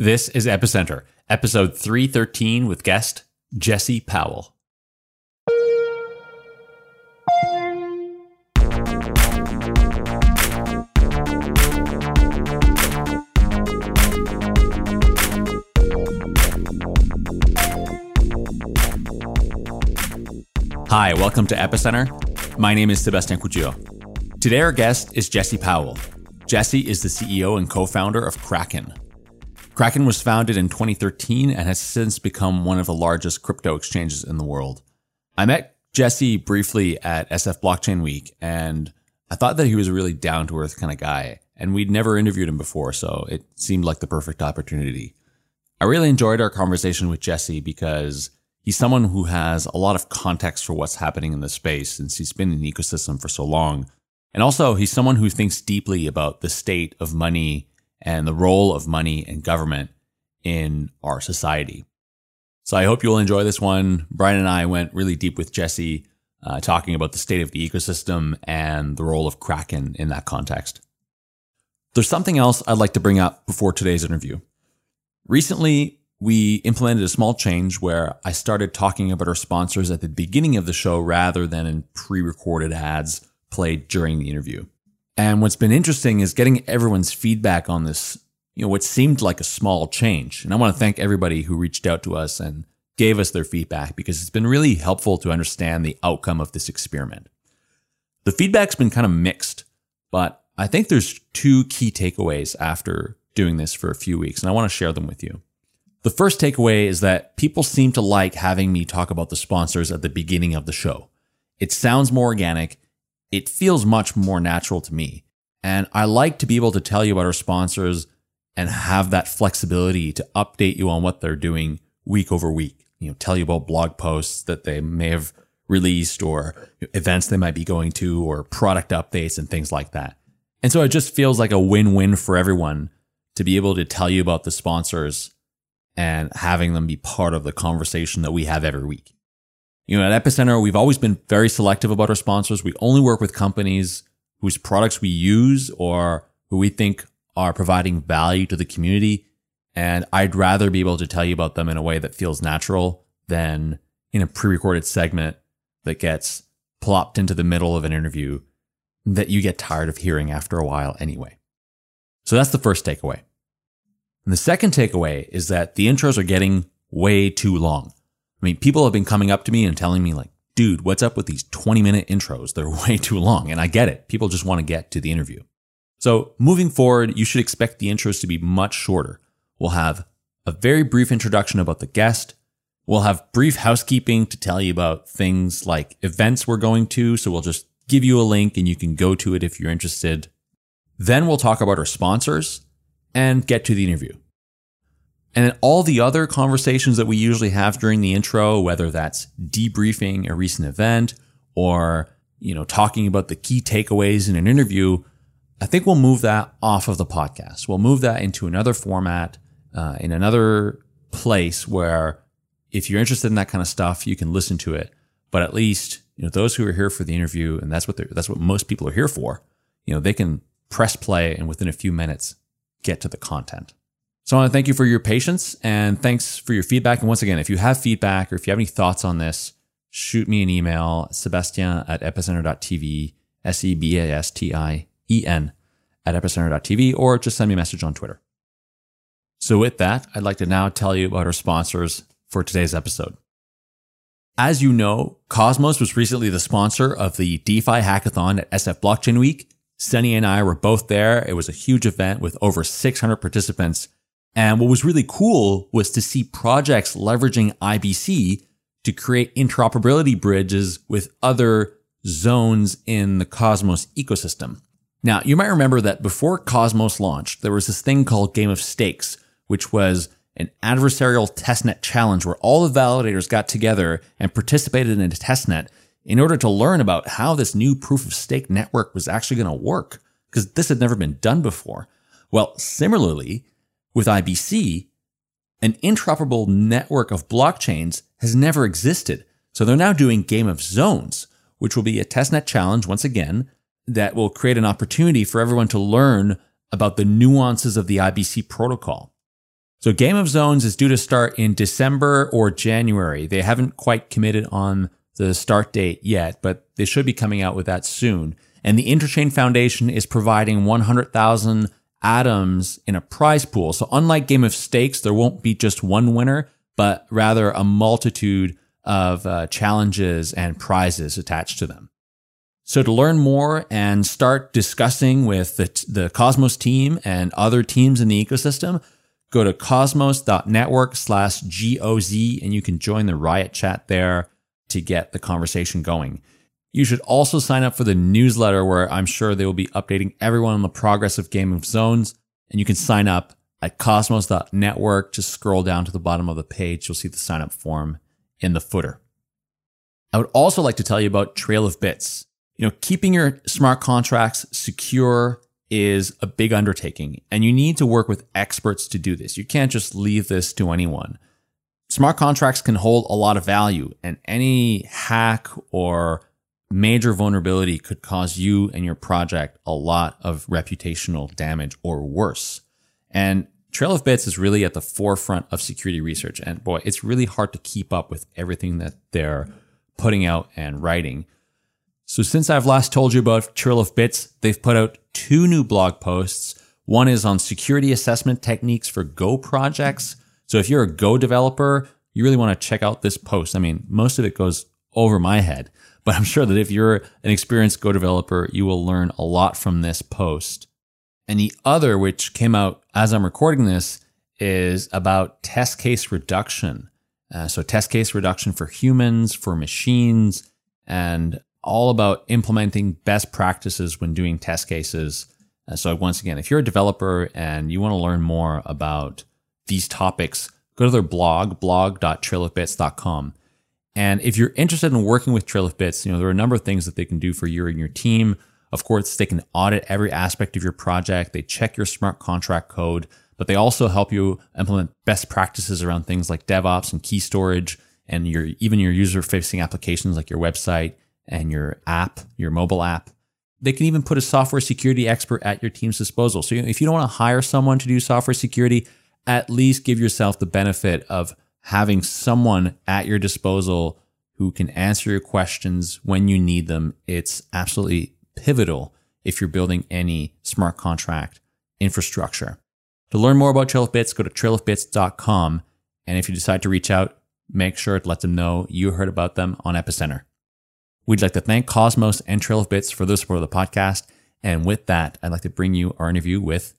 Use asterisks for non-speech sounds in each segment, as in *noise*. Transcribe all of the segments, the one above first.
This is Epicenter, episode 313 with guest Jesse Powell. Hi, welcome to Epicenter. My name is Sebastien Couture. Today, our guest is Jesse Powell. Jesse is the CEO and co founder of Kraken. Kraken was founded in 2013 and has since become one of the largest crypto exchanges in the world. I met Jesse briefly at SF Blockchain Week, and I thought that he was a really down to earth kind of guy. And we'd never interviewed him before, so it seemed like the perfect opportunity. I really enjoyed our conversation with Jesse because he's someone who has a lot of context for what's happening in the space since he's been in the ecosystem for so long. And also, he's someone who thinks deeply about the state of money and the role of money and government in our society. So I hope you'll enjoy this one. Brian and I went really deep with Jesse, uh, talking about the state of the ecosystem and the role of Kraken in that context. There's something else I'd like to bring up before today's interview. Recently, we implemented a small change where I started talking about our sponsors at the beginning of the show rather than in pre recorded ads played during the interview. And what's been interesting is getting everyone's feedback on this, you know, what seemed like a small change. And I want to thank everybody who reached out to us and gave us their feedback because it's been really helpful to understand the outcome of this experiment. The feedback's been kind of mixed, but I think there's two key takeaways after doing this for a few weeks, and I want to share them with you. The first takeaway is that people seem to like having me talk about the sponsors at the beginning of the show. It sounds more organic it feels much more natural to me. And I like to be able to tell you about our sponsors and have that flexibility to update you on what they're doing week over week. You know, tell you about blog posts that they may have released or events they might be going to or product updates and things like that. And so it just feels like a win-win for everyone to be able to tell you about the sponsors and having them be part of the conversation that we have every week. You know, at Epicenter, we've always been very selective about our sponsors. We only work with companies whose products we use or who we think are providing value to the community. And I'd rather be able to tell you about them in a way that feels natural than in a pre-recorded segment that gets plopped into the middle of an interview that you get tired of hearing after a while anyway. So that's the first takeaway. And the second takeaway is that the intros are getting way too long. I mean, people have been coming up to me and telling me like, dude, what's up with these 20 minute intros? They're *laughs* way too long. And I get it. People just want to get to the interview. So moving forward, you should expect the intros to be much shorter. We'll have a very brief introduction about the guest. We'll have brief housekeeping to tell you about things like events we're going to. So we'll just give you a link and you can go to it if you're interested. Then we'll talk about our sponsors and get to the interview. And then all the other conversations that we usually have during the intro, whether that's debriefing a recent event or, you know, talking about the key takeaways in an interview, I think we'll move that off of the podcast. We'll move that into another format, uh, in another place where if you're interested in that kind of stuff, you can listen to it. But at least, you know, those who are here for the interview, and that's what that's what most people are here for, you know, they can press play and within a few minutes get to the content. So I want to thank you for your patience and thanks for your feedback. And once again, if you have feedback or if you have any thoughts on this, shoot me an email, Sebastien at epicenter.tv, S E B A S T I E N at epicenter.tv, or just send me a message on Twitter. So with that, I'd like to now tell you about our sponsors for today's episode. As you know, Cosmos was recently the sponsor of the DeFi hackathon at SF Blockchain Week. Sunny and I were both there. It was a huge event with over 600 participants and what was really cool was to see projects leveraging IBC to create interoperability bridges with other zones in the Cosmos ecosystem. Now, you might remember that before Cosmos launched, there was this thing called Game of Stakes, which was an adversarial testnet challenge where all the validators got together and participated in a testnet in order to learn about how this new proof of stake network was actually going to work, because this had never been done before. Well, similarly, with IBC, an interoperable network of blockchains has never existed. So they're now doing Game of Zones, which will be a testnet challenge once again that will create an opportunity for everyone to learn about the nuances of the IBC protocol. So Game of Zones is due to start in December or January. They haven't quite committed on the start date yet, but they should be coming out with that soon. And the Interchain Foundation is providing 100,000 atoms in a prize pool. So unlike Game of Stakes, there won't be just one winner, but rather a multitude of uh, challenges and prizes attached to them. So to learn more and start discussing with the, the Cosmos team and other teams in the ecosystem, go to cosmos.network slash GOZ and you can join the Riot chat there to get the conversation going. You should also sign up for the newsletter where I'm sure they will be updating everyone on the progress of Game of Zones. And you can sign up at cosmos.network. Just scroll down to the bottom of the page. You'll see the sign up form in the footer. I would also like to tell you about Trail of Bits. You know, keeping your smart contracts secure is a big undertaking and you need to work with experts to do this. You can't just leave this to anyone. Smart contracts can hold a lot of value and any hack or major vulnerability could cause you and your project a lot of reputational damage or worse. And Trail of Bits is really at the forefront of security research. And boy, it's really hard to keep up with everything that they're putting out and writing. So since I've last told you about Trail of Bits, they've put out two new blog posts. One is on security assessment techniques for Go projects. So if you're a Go developer, you really want to check out this post. I mean, most of it goes over my head, but I'm sure that if you're an experienced Go developer, you will learn a lot from this post. And the other, which came out as I'm recording this, is about test case reduction. Uh, so, test case reduction for humans, for machines, and all about implementing best practices when doing test cases. Uh, so, once again, if you're a developer and you want to learn more about these topics, go to their blog, blog.trailofbits.com. And if you're interested in working with Trail of Bits, you know, there are a number of things that they can do for you and your team. Of course, they can audit every aspect of your project. They check your smart contract code, but they also help you implement best practices around things like DevOps and key storage and your, even your user facing applications like your website and your app, your mobile app. They can even put a software security expert at your team's disposal. So if you don't want to hire someone to do software security, at least give yourself the benefit of having someone at your disposal who can answer your questions when you need them. It's absolutely pivotal if you're building any smart contract infrastructure. To learn more about Trail of Bits, go to trailofbits.com. And if you decide to reach out, make sure to let them know you heard about them on Epicenter. We'd like to thank Cosmos and Trail of Bits for the support of the podcast. And with that, I'd like to bring you our interview with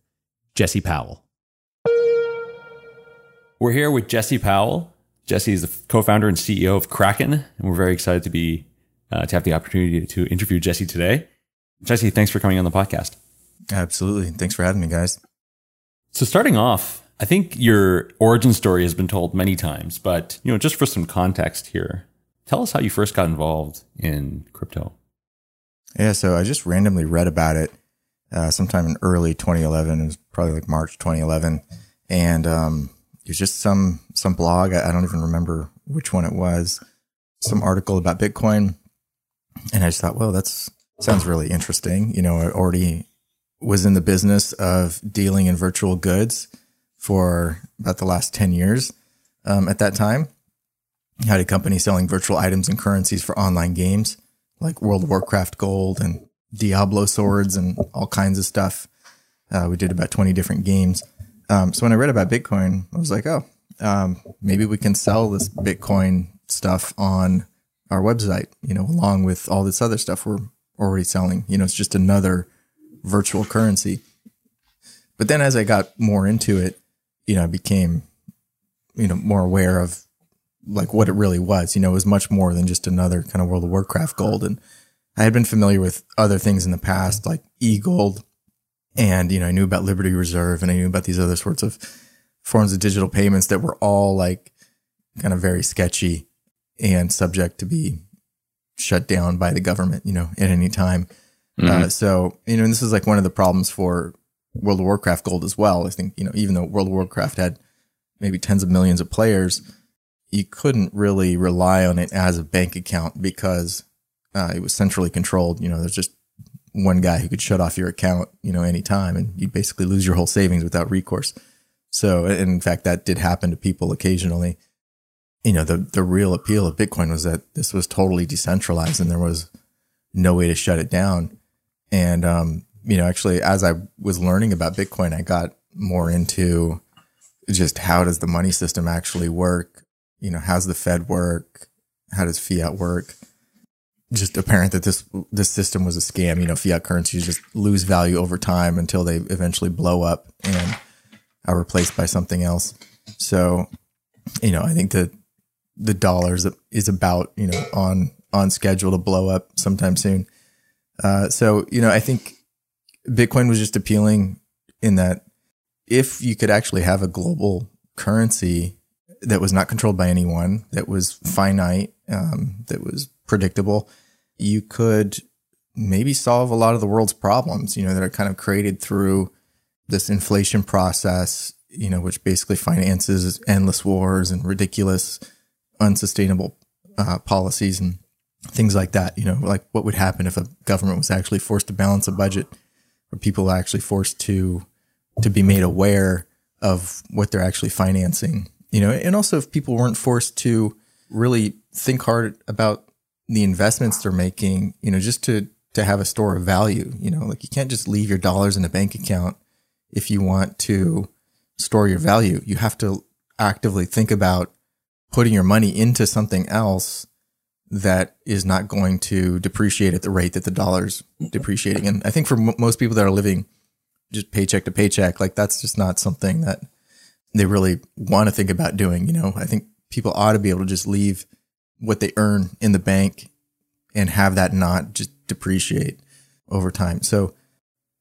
Jesse Powell. We're here with Jesse Powell. Jesse is the co-founder and CEO of Kraken, and we're very excited to be uh, to have the opportunity to interview Jesse today. Jesse, thanks for coming on the podcast. Absolutely. Thanks for having me, guys. So starting off, I think your origin story has been told many times, but you know, just for some context here, tell us how you first got involved in crypto. Yeah, so I just randomly read about it uh, sometime in early 2011. It was probably like March 2011, and um, was just some some blog. I, I don't even remember which one it was. Some article about Bitcoin, and I just thought, well, that's sounds really interesting. You know, I already was in the business of dealing in virtual goods for about the last 10 years um, at that time. I had a company selling virtual items and currencies for online games like World of Warcraft Gold and Diablo swords and all kinds of stuff. Uh, we did about 20 different games. Um, so when I read about Bitcoin, I was like, oh, um, maybe we can sell this Bitcoin stuff on our website, you know, along with all this other stuff we're already selling. You know, it's just another virtual currency. But then as I got more into it, you know, I became, you know, more aware of like what it really was. You know, it was much more than just another kind of World of Warcraft gold. And I had been familiar with other things in the past, like e gold. And, you know, I knew about Liberty Reserve and I knew about these other sorts of forms of digital payments that were all like kind of very sketchy and subject to be shut down by the government, you know, at any time. Uh, mm-hmm. Uh, so, you know, this is like one of the problems for World of Warcraft Gold as well. I think, you know, even though World of Warcraft had maybe tens of millions of players, you couldn't really rely on it as a bank account because uh, it was centrally controlled. You know, there's just one guy who could shut off your account, you know, anytime and you'd basically lose your whole savings without recourse. So, in fact, that did happen to people occasionally. You know, the, the real appeal of Bitcoin was that this was totally decentralized and there was no way to shut it down. And, um, you know, actually, as I was learning about Bitcoin, I got more into just how does the money system actually work? You know, how's the Fed work? How does fiat work? Just apparent that this this system was a scam. You know, fiat currencies just lose value over time until they eventually blow up and are replaced by something else. So, you know, I think that the dollars is about you know on on schedule to blow up sometime soon. Uh, so, you know, I think Bitcoin was just appealing in that if you could actually have a global currency that was not controlled by anyone, that was finite, um, that was predictable, you could maybe solve a lot of the world's problems, you know, that are kind of created through this inflation process, you know, which basically finances endless wars and ridiculous, unsustainable uh, policies and things like that. You know, like what would happen if a government was actually forced to balance a budget, or people actually forced to to be made aware of what they're actually financing. You know, and also if people weren't forced to really think hard about the investments they're making, you know, just to to have a store of value. You know, like you can't just leave your dollars in a bank account if you want to store your value. You have to actively think about putting your money into something else that is not going to depreciate at the rate that the dollar's depreciating. And I think for m- most people that are living just paycheck to paycheck, like that's just not something that they really want to think about doing. You know, I think people ought to be able to just leave what they earn in the bank and have that not just depreciate over time. So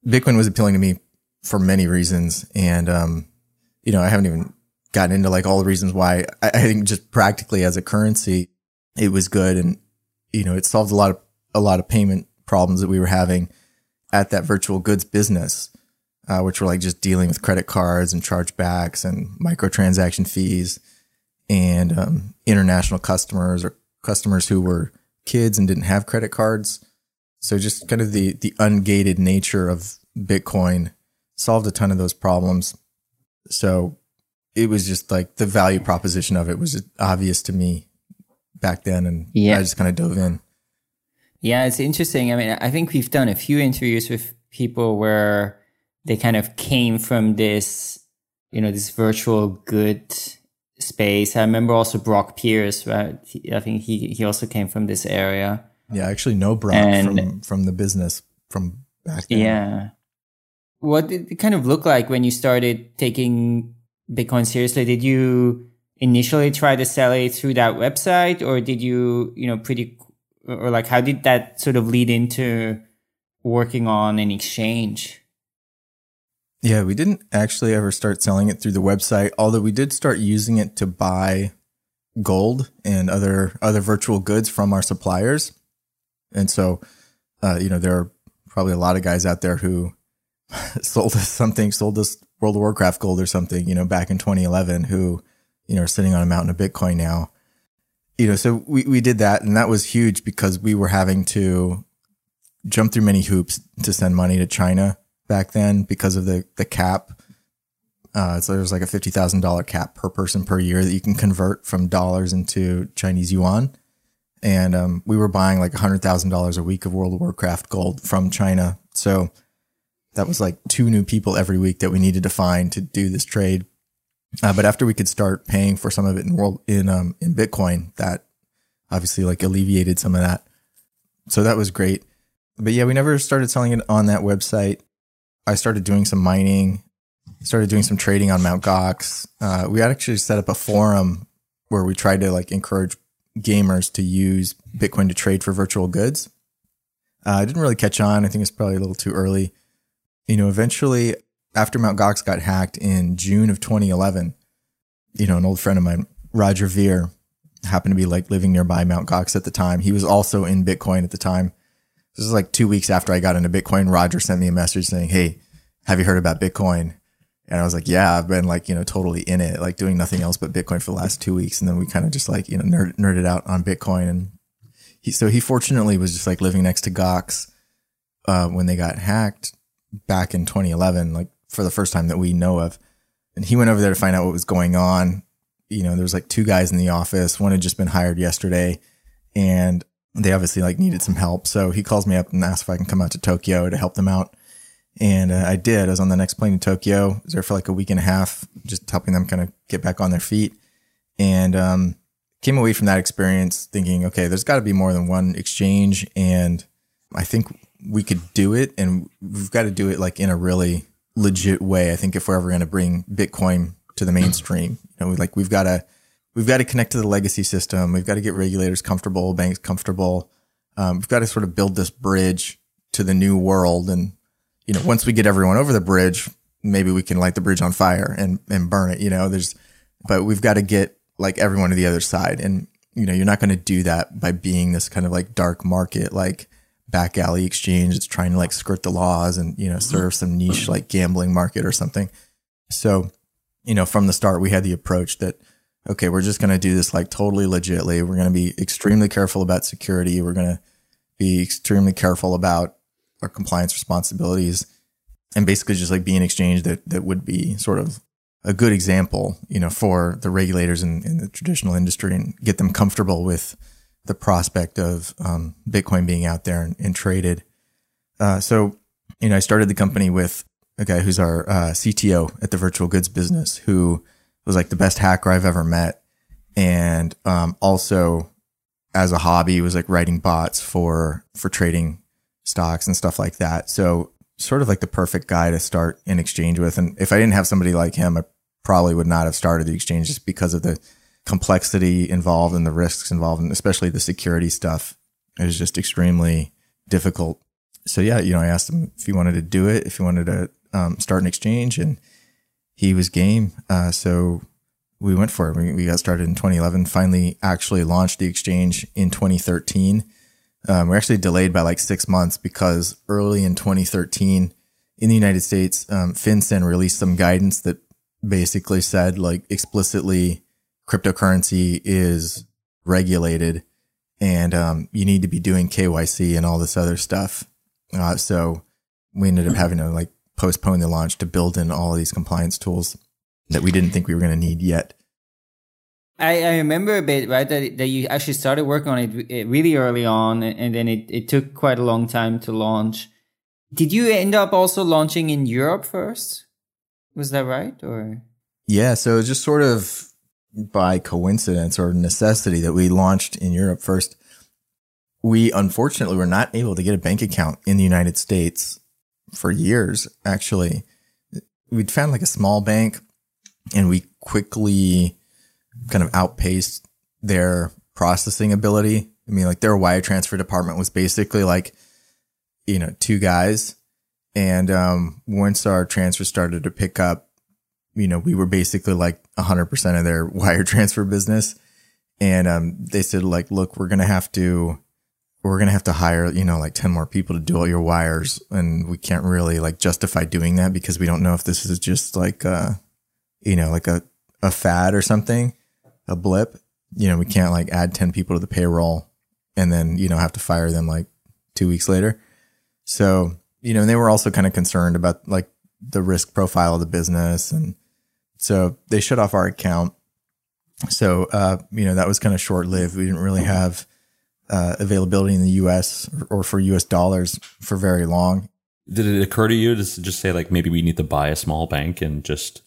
Bitcoin was appealing to me for many reasons. And, um, you know, I haven't even gotten into like all the reasons why I, I think just practically as a currency, it was good. And, you know, it solved a lot of, a lot of payment problems that we were having at that virtual goods business, uh, which were like just dealing with credit cards and chargebacks and microtransaction fees and, um, international customers or customers who were kids and didn't have credit cards. So just kind of the, the ungated nature of Bitcoin solved a ton of those problems. So it was just like the value proposition of it was obvious to me back then, and yeah. I just kind of dove in. Yeah, it's interesting. I mean, I think we've done a few interviews with people where they kind of came from this, you know, this virtual good space. I remember also Brock Pierce, right? I think he he also came from this area. Yeah, I actually know Brock and, from from the business from back then. Yeah. What did it kind of look like when you started taking Bitcoin seriously? Did you initially try to sell it through that website or did you, you know, pretty, or like how did that sort of lead into working on an exchange? Yeah, we didn't actually ever start selling it through the website, although we did start using it to buy gold and other other virtual goods from our suppliers. And so, uh, you know, there are probably a lot of guys out there who *laughs* sold us something, sold us World of Warcraft gold or something, you know, back in 2011 who you know, are sitting on a mountain of Bitcoin now. You know, so we, we did that and that was huge because we were having to jump through many hoops to send money to China back then because of the, the cap. Uh, so there's like a $50,000 cap per person per year that you can convert from dollars into Chinese yuan. And, um, we were buying like $100,000 a week of World of Warcraft gold from China. So that was like two new people every week that we needed to find to do this trade. Uh, but after we could start paying for some of it in world in um in Bitcoin, that obviously like alleviated some of that. So that was great. But yeah, we never started selling it on that website. I started doing some mining, started doing some trading on Mount Gox. Uh, we actually set up a forum where we tried to like encourage gamers to use Bitcoin to trade for virtual goods. Uh, I didn't really catch on. I think it's probably a little too early. You know, eventually after Mount Gox got hacked in June of 2011, you know, an old friend of mine, Roger Ver, happened to be like living nearby Mount Gox at the time. He was also in Bitcoin at the time. This is like two weeks after I got into Bitcoin. Roger sent me a message saying, Hey, have you heard about Bitcoin? And I was like, yeah, I've been like, you know, totally in it, like doing nothing else but Bitcoin for the last two weeks. And then we kind of just like, you know, nerd, nerded out on Bitcoin. And he, so he fortunately was just like living next to Gox, uh, when they got hacked back in 2011. Like for the first time that we know of. And he went over there to find out what was going on. You know, there was like two guys in the office. One had just been hired yesterday and they obviously like needed some help. So he calls me up and asks if I can come out to Tokyo to help them out. And uh, I did. I was on the next plane to Tokyo. I was there for like a week and a half, just helping them kind of get back on their feet. And um, came away from that experience thinking, okay, there's got to be more than one exchange. And I think we could do it. And we've got to do it like in a really legit way. I think if we're ever going to bring Bitcoin to the mainstream, you know, like we've got to we've got to connect to the legacy system. We've got to get regulators comfortable, banks comfortable. Um, we've got to sort of build this bridge to the new world. And, you know, once we get everyone over the bridge, maybe we can light the bridge on fire and, and burn it, you know, there's, but we've got to get like everyone to the other side. And, you know, you're not going to do that by being this kind of like dark market, like back alley exchange. It's trying to like skirt the laws and, you know, serve some niche like gambling market or something. So, you know, from the start, we had the approach that, okay, we're just going to do this like totally legitly. We're going to be extremely careful about security. We're going to be extremely careful about our compliance responsibilities and basically just like be an exchange that, that would be sort of a good example, you know, for the regulators in, in the traditional industry and get them comfortable with the prospect of um, Bitcoin being out there and, and traded. Uh, so, you know, I started the company with a guy who's our uh, CTO at the virtual goods business who was like the best hacker I've ever met. And um, also as a hobby was like writing bots for for trading stocks and stuff like that. So sort of like the perfect guy to start an exchange with. And if I didn't have somebody like him, I probably would not have started the exchange just because of the complexity involved and the risks involved, and especially the security stuff. It was just extremely difficult. So yeah, you know, I asked him if he wanted to do it, if he wanted to um, start an exchange, and he was game. Uh, so we went for it. We, we, got started in 2011, finally actually launched the exchange in 2013. Um, we're actually delayed by like six months because early in 2013 in the United States, um, FinCEN released some guidance that basically said like explicitly cryptocurrency is regulated and um, you need to be doing KYC and all this other stuff. Uh, so we ended up having to like postpone the launch to build in all of these compliance tools that we didn't think we were going to need yet. I, I remember a bit, right, that, that you actually started working on it eh, really early on, and then it, it took quite a long time to launch. Did you end up also launching in Europe first? Was that right? Or yeah, so it was just sort of by coincidence or necessity that we launched in Europe first. We unfortunately were not able to get a bank account in the United States for years, actually. We'd found like a small bank and we quickly kind of outpaced their processing ability. I mean, like their wire transfer department was basically like, you know, two guys. And um, once our transfer started to pick up, you know, we were basically like 100% of their *laughs* wire transfer business. And um, they said, like, look, we're going to have to we're going to have to hire, you know, like 10 more people to do all your wires. And we can't really like justify doing that because we don't know if this is just like, uh, you know, like a, a fad or something, a blip. You know, we can't like add 10 people to the payroll and then, you know, have to fire them like two weeks later. So, you know, they were also kind of concerned about like the risk profile of the business. And so they shut off our account. So, uh, you know, that was kind of short lived. We didn't really have, uh, availability in the US or, or for US dollars for very long. Did it occur to you to just say like maybe we need to buy a small bank and just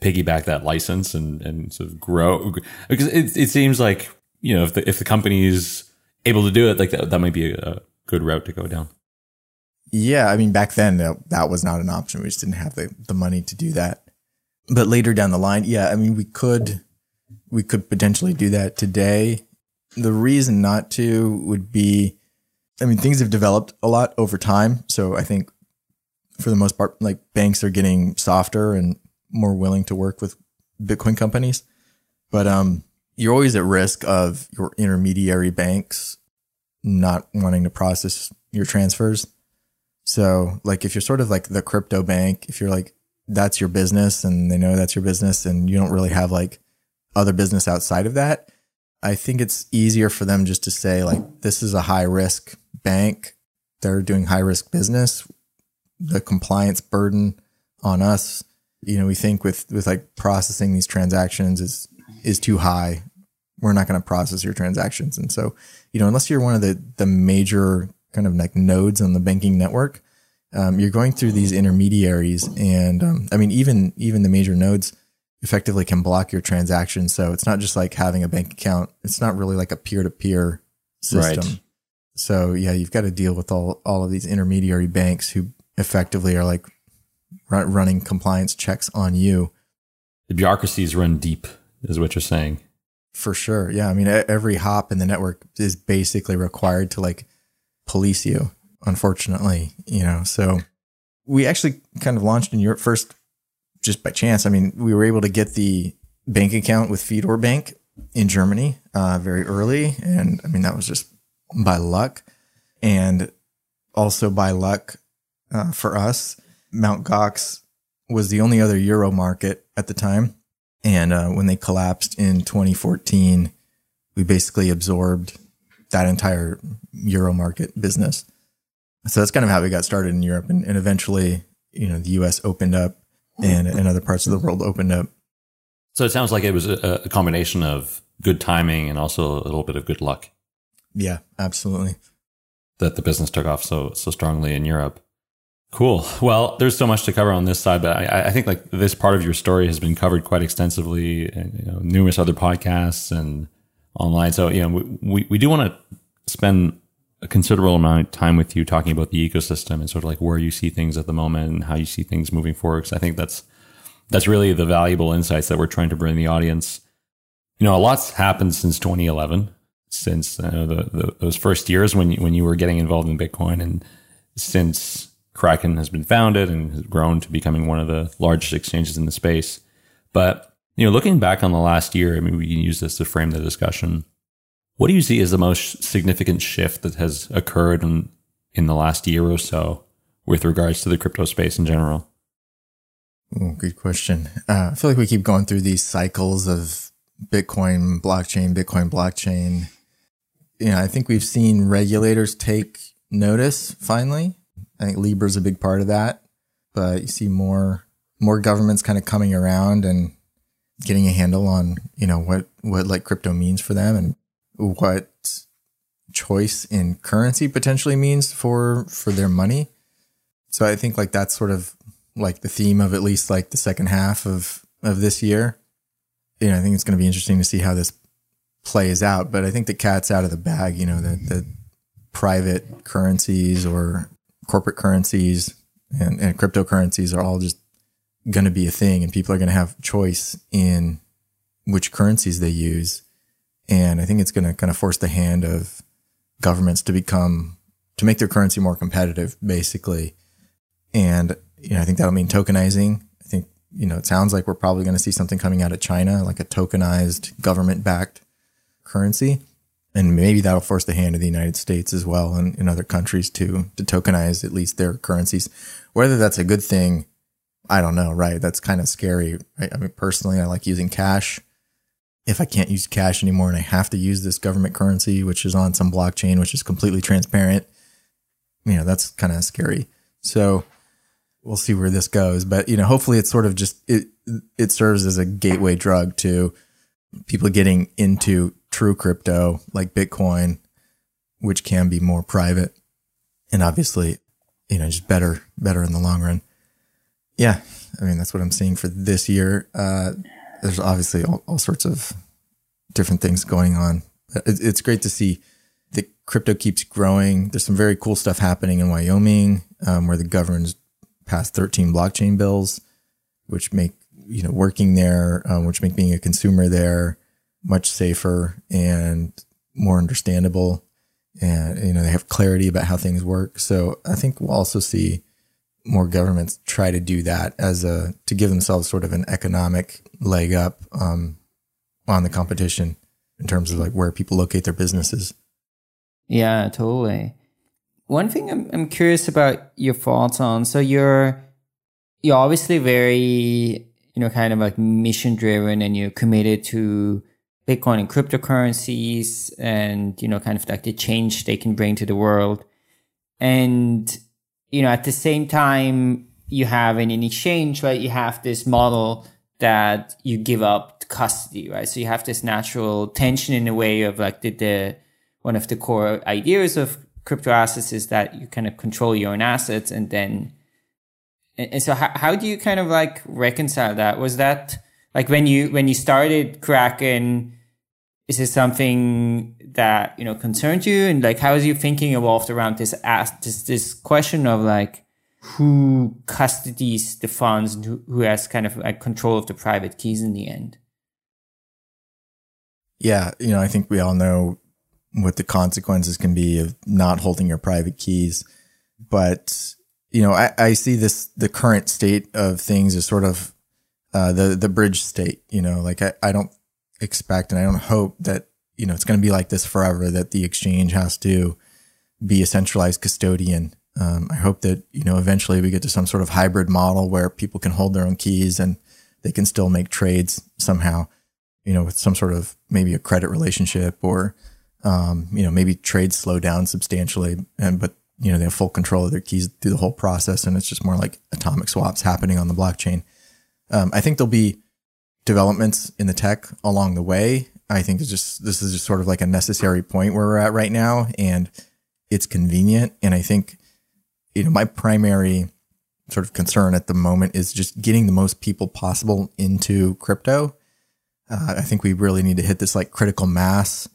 piggyback that license and, and sort of grow? Because it, it seems like, you know, if the, if the company is able to do it, like that, that might be a good route to go down. Yeah. I mean, back then that, that was not an option. We just didn't have the, the money to do that. But later down the line, yeah, I mean, we could, we could potentially do that today the reason not to would be, I mean, things have developed a lot over time. So I think for the most part, like banks are getting softer and more willing to work with Bitcoin companies. But um, you're always at risk of your intermediary banks not wanting to process your transfers. So, like, if you're sort of like the crypto bank, if you're like, that's your business and they know that's your business and you don't really have like other business outside of that, I think it's easier for them just to say like this is a high risk bank. They're doing high risk business. The compliance burden on us you know, we think with with like processing these transactions is is too high. We're not going to process your transactions, and so you know, unless you're one of the the major kind of like nodes on the banking network, um, you're going through these intermediaries, and um, I mean, even even the major nodes effectively can block your transactions. So it's not just like having a bank account. It's not really like a peer to peer system. Right. So yeah, you've got to deal with all all of these intermediary banks who effectively are like run, running compliance checks on you. The bureaucracies run deep, is what you're saying. For sure. Yeah. I mean, every hop in the network is basically required to like police you, unfortunately, you know. So we actually kind of launched in Europe first just by chance. I mean, we were able to get the bank account with Fidor Bank in Germany uh, very early. And I mean, that was just by luck. And also by luck uh, for us, Mount Gox was the only other Euro market at the time. And uh, when they collapsed in 2014, we basically absorbed that entire Euro market business. So that's kind of how we got started in Europe. And, and eventually, you know, the US opened up and, and other parts of the world opened up. So it sounds like it was a, a combination of good timing and also a little bit of good luck. Yeah, absolutely. That the business took off so so strongly in Europe. Cool. Well, there's so much to cover on this side, but I, I think like this part of your story has been covered quite extensively, and you know, numerous other podcasts and online. So, you know, we, we do want to spend a considerable amount of time with you talking about the ecosystem and sort of like where you see things at the moment and how you see things moving forward. Cause I think that's, that's really the valuable insights that we're trying to bring the audience. You know, a lot's happened since 2011, since uh, the, the, those first years when you, when you were getting involved in Bitcoin and since Kraken has been founded and has grown to becoming one of the largest exchanges in the space. But, you know, looking back on the last year, I mean, we can use this to frame the discussion. What do you see as the most significant shift that has occurred in, in the last year or so with regards to the crypto space in general? Ooh, good question. Uh, I feel like we keep going through these cycles of Bitcoin, blockchain, Bitcoin, blockchain. You know, I think we've seen regulators take notice finally. I think Libra is a big part of that, but you see more more governments kind of coming around and getting a handle on you know what what like crypto means for them and what choice in currency potentially means for for their money. So I think like that's sort of like the theme of at least like the second half of of this year. You know, I think it's going to be interesting to see how this plays out. But I think the cat's out of the bag. You know, the the private currencies or corporate currencies and, and cryptocurrencies are all just going to be a thing, and people are going to have choice in which currencies they use. And I think it's going to kind of force the hand of governments to become, to make their currency more competitive, basically. And, you know, I think that'll mean tokenizing. I think, you know, it sounds like we're probably going to see something coming out of China, like a tokenized government backed currency. And maybe that'll force the hand of the United States as well and in other countries to, to tokenize at least their currencies. Whether that's a good thing, I don't know, right? That's kind of scary. Right? I mean, personally, I like using cash if I can't use cash anymore and I have to use this government currency, which is on some blockchain, which is completely transparent, you know, that's kind of scary. So we'll see where this goes. But, you know, hopefully it's sort of just, it, it serves as a gateway drug to people getting into true crypto like Bitcoin, which can be more private and obviously, you know, just better, better in the long run. Yeah. I mean, that's what I'm seeing for this year. Uh, there's obviously all, all sorts of different things going on. It, it's great to see that crypto keeps growing. There's some very cool stuff happening in Wyoming, um, where the governors passed 13 blockchain bills, which make you know working there, um, which make being a consumer there much safer and more understandable. And you know they have clarity about how things work. So I think we'll also see more governments try to do that as a to give themselves sort of an economic leg up um, on the competition in terms of like where people locate their businesses. Yeah, totally. One thing I'm I'm curious about your thoughts on. So you're you're obviously very you know kind of like mission driven, and you're committed to Bitcoin and cryptocurrencies, and you know kind of like the change they can bring to the world. And you know, at the same time, you have in an exchange, right? You have this model that you give up custody, right? So you have this natural tension in a way of like the, the one of the core ideas of crypto assets is that you kind of control your own assets and then and so how, how do you kind of like reconcile that was that like when you when you started kraken is this something that you know concerns you? And like how is your thinking evolved around this ask this this question of like who custodies the funds and who, who has kind of like control of the private keys in the end? Yeah you know i think we all know what the consequences can be of not holding your private keys. But you know i, I see this the current state of things as sort of uh, the the bridge state you know like I, I don't expect and I don't hope that, you know, it's going to be like this forever, that the exchange has to be a centralized custodian. Um, I hope that, you know, eventually we get to some sort of hybrid model where people can hold their own keys and they can still make trades somehow, you know, with some sort of maybe a credit relationship or, um, you know, maybe trades slow down substantially and, but, you know, they have full control of their keys through the whole process. And it's just more like atomic swaps happening on the blockchain. Um, I think there'll be developments in the tech along the way. I think it's just this is just sort of like a necessary point where we're at right now, and it's convenient. And I think you know my primary sort of concern at the moment is just getting the most people possible into crypto. Uh, I think we really need to hit this like critical mass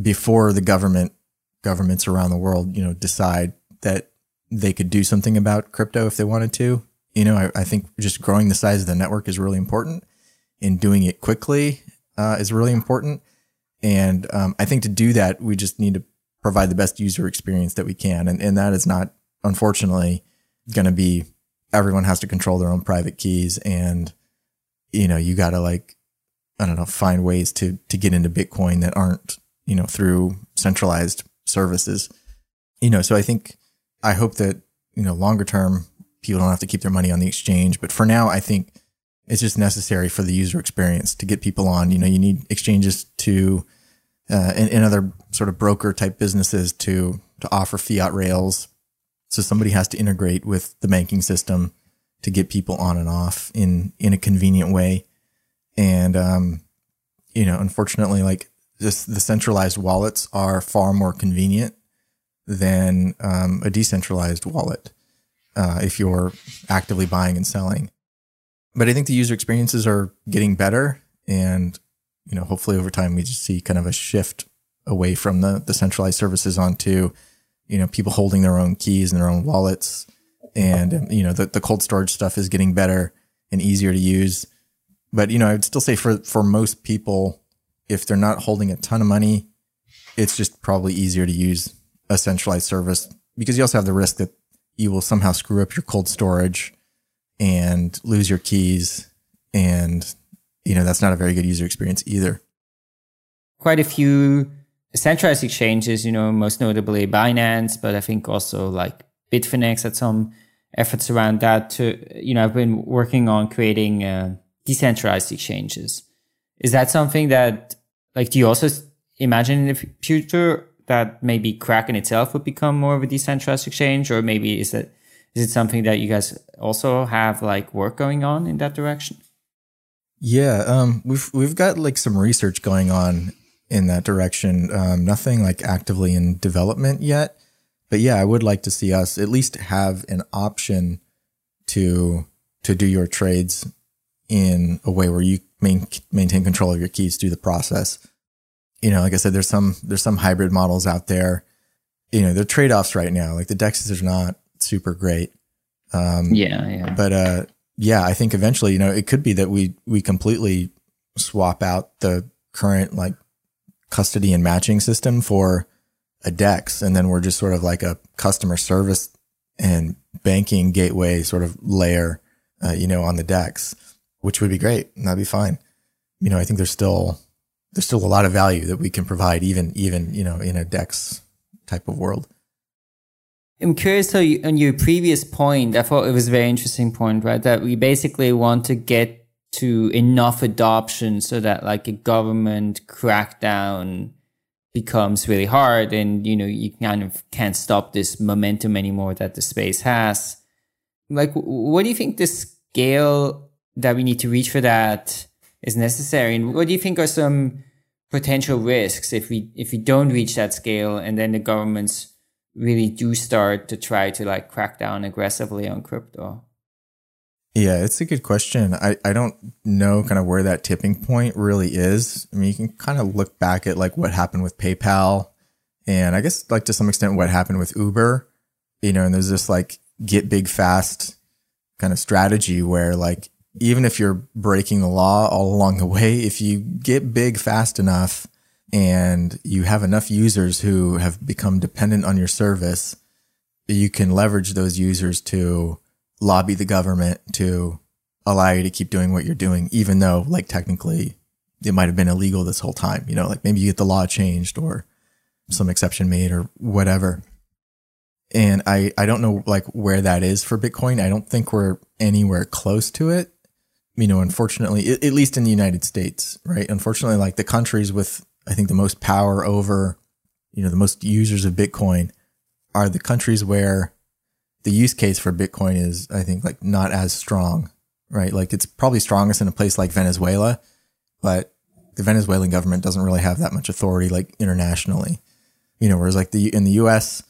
before the government governments around the world, you know, decide that they could do something about crypto if they wanted to. You know, I, I think just growing the size of the network is really important in doing it quickly uh, is really important. And um, I think to do that, we just need to provide the best user experience that we can. And, and that is not, unfortunately, going to be everyone has to control their own private keys. And, you know, you got to like, I don't know, find ways to, to get into Bitcoin that aren't, you know, through centralized services. You know, so I think, I hope that, you know, longer term, people don't have to keep their money on the exchange. But for now, I think it's just necessary for the user experience to get people on. You know, you need exchanges to, uh, and, and other sort of broker type businesses to, to offer fiat rails. So somebody has to integrate with the banking system to get people on and off in, in a convenient way. And, um, you know, unfortunately, like this, the centralized wallets are far more convenient than, um, a decentralized wallet. Uh, if you're actively buying and selling but I think the user experiences are getting better, and you know, hopefully over time we just see kind of a shift away from the the centralized services onto you know people holding their own keys and their own wallets, and um, you know the the cold storage stuff is getting better and easier to use. But you know, I would still say for for most people, if they're not holding a ton of money, it's just probably easier to use a centralized service because you also have the risk that you will somehow screw up your cold storage and lose your keys. And, you know, that's not a very good user experience either. Quite a few centralized exchanges, you know, most notably Binance, but I think also like Bitfinex had some efforts around that to, you know, I've been working on creating uh, decentralized exchanges. Is that something that, like, do you also imagine in the future that maybe Kraken itself would become more of a decentralized exchange, or maybe is that is it something that you guys also have like work going on in that direction? Yeah, um, we've we've got like some research going on in that direction. Um, nothing like actively in development yet, but yeah, I would like to see us at least have an option to to do your trades in a way where you main, maintain control of your keys through the process. You know, like I said, there's some there's some hybrid models out there. You know, they're trade offs right now. Like the dexes are not super great. Um, yeah, yeah. But uh, yeah, I think eventually, you know, it could be that we we completely swap out the current like custody and matching system for a DEX, and then we're just sort of like a customer service and banking gateway sort of layer, uh, you know, on the DEX, which would be great. And that'd be fine. You know, I think there's still there's still a lot of value that we can provide, even even you know, in a DEX type of world. I'm curious on your previous point, I thought it was a very interesting point, right? That we basically want to get to enough adoption so that like a government crackdown becomes really hard and, you know, you kind of can't stop this momentum anymore that the space has. like, what do you think the scale that we need to reach for that is necessary? And what do you think are some potential risks if we if we don't reach that scale and then the governments really do start to try to like crack down aggressively on crypto? Yeah, it's a good question. I, I don't know kind of where that tipping point really is. I mean, you can kind of look back at like what happened with PayPal and I guess like to some extent what happened with Uber, you know, and there's this like get big fast kind of strategy where like even if you're breaking the law all along the way, if you get big fast enough and you have enough users who have become dependent on your service, you can leverage those users to lobby the government to allow you to keep doing what you're doing, even though like technically it might have been illegal this whole time. You know, like maybe you get the law changed or some exception made or whatever. And I, I don't know like where that is for Bitcoin. I don't think we're anywhere close to it you know, unfortunately, at least in the United States, right? Unfortunately, like the countries with, I think, the most power over, you know, the most users of Bitcoin are the countries where the use case for Bitcoin is, I think, like not as strong, right? Like it's probably strongest in a place like Venezuela, but the Venezuelan government doesn't really have that much authority, like internationally, you know, whereas like the, in the US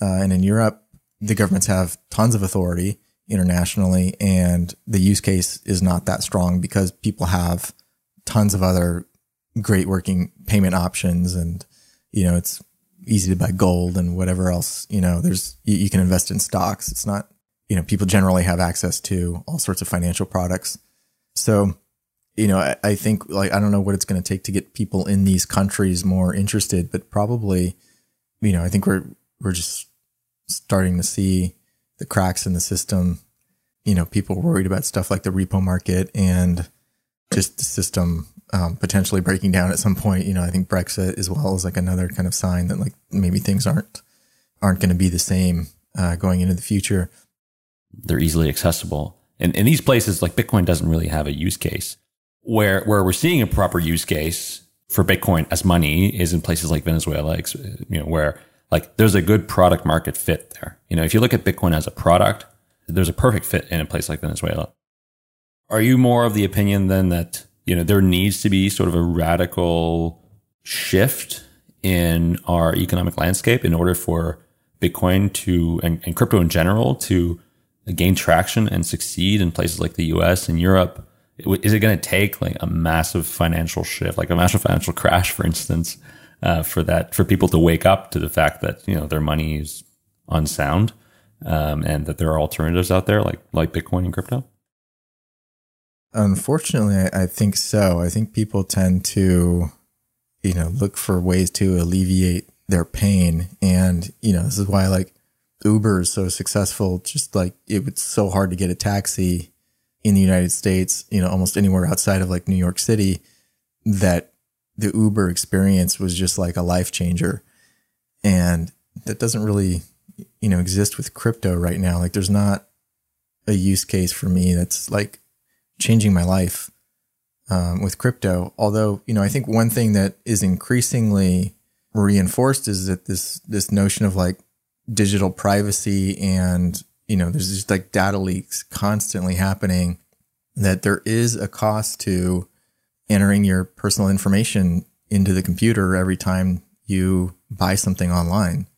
uh, and in Europe, the governments have tons of authority internationally and the use case is not that strong because people have tons of other great working payment options and you know it's easy to buy gold and whatever else you know there's you, you can invest in stocks it's not you know people generally have access to all sorts of financial products so you know I, I think like i don't know what it's going to take to get people in these countries more interested but probably you know i think we're we're just starting to see the cracks in the system. You know, people worried about stuff like the repo market and just the system um, potentially breaking down at some point. You know, I think Brexit as well is like another kind of sign that like maybe things aren't aren't going to be the same uh, going into the future. They're easily accessible, and in these places, like Bitcoin doesn't really have a use case. Where where we're seeing a proper use case for Bitcoin as money is in places like Venezuela, you know, where like there's a good product market fit there. You know, if you look at Bitcoin as a product, there's a perfect fit in a place like Venezuela. Are you more of the opinion then that, you know, there needs to be sort of a radical shift in our economic landscape in order for Bitcoin to, and, and crypto in general, to gain traction and succeed in places like the US and Europe? Is it going to take like a massive financial shift, like a massive financial crash, for instance, uh, for that for people to wake up to the fact that you know their money is unsound um, and that there are alternatives out there like like Bitcoin and crypto? Unfortunately, I, think so. I think people tend to, you know, look for ways to alleviate their pain, and you know, this is why like Uber is so successful. Just like it was so hard to get a taxi in the United States, you know, almost anywhere outside of like New York City, that the Uber experience was just like a life changer. And that doesn't really, you know, exist with crypto right now. Like there's not a use case for me that's like changing my life um, with crypto. Although, you know, I think one thing that is increasingly reinforced is that this, this notion of like digital privacy and, you know, there's just like data leaks constantly happening that there is a cost to entering your personal information into the computer every time you buy something online.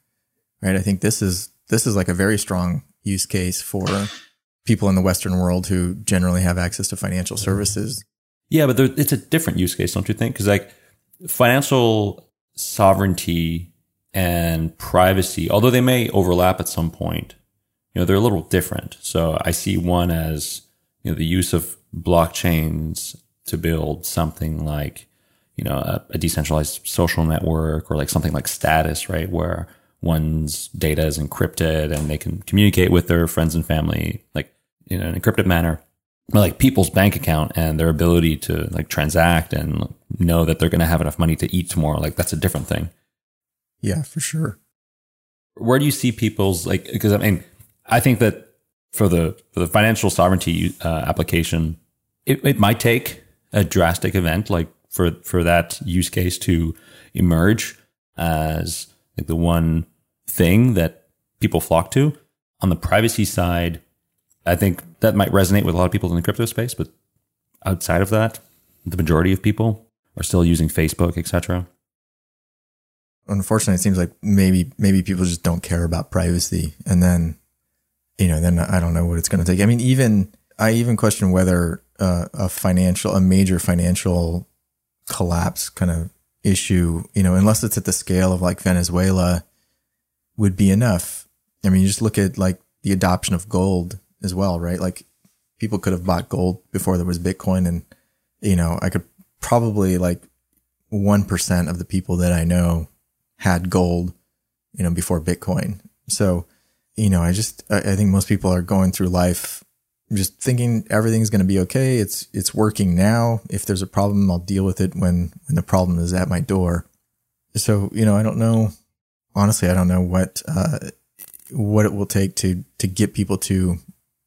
Right. I think this is, this is like a very strong use case for people in the Western world who generally have access to financial mm-hmm. services. Yeah, but there, it's a different use case, don't you think? Because like financial sovereignty and privacy, although they may overlap at some point, you know, they're a little different. So I see one as, you know, the use of blockchains to build something like, you know, a, a, decentralized social network or like something like status, right? Where one's data is encrypted and they can communicate with their friends and family, like in an encrypted manner. But like people's bank account and their ability to like transact and know that they're going to have enough money to eat tomorrow, like that's a different thing. Yeah, for sure. Where do you see people's like? Because I mean, I think that for the for the financial sovereignty uh, application, it, it might take a drastic event like for for that use case to emerge as like the one thing that people flock to. On the privacy side, I think that might resonate with a lot of people in the crypto space, but outside of that, the majority of people are still using Facebook, etc. Unfortunately, it seems like maybe maybe people just don't care about privacy, and then you know, then I don't know what it's going to take. I mean, even I even question whether uh, a financial, a major financial collapse kind of issue, you know, unless it's at the scale of like Venezuela, would be enough. I mean, you just look at like the adoption of gold as well, right? Like people could have bought gold before there was Bitcoin, and you know, I could probably like one percent of the people that I know had gold, you know, before Bitcoin. So, you know, I just I think most people are going through life just thinking everything's going to be okay. It's it's working now. If there's a problem, I'll deal with it when when the problem is at my door. So you know, I don't know. Honestly, I don't know what uh, what it will take to to get people to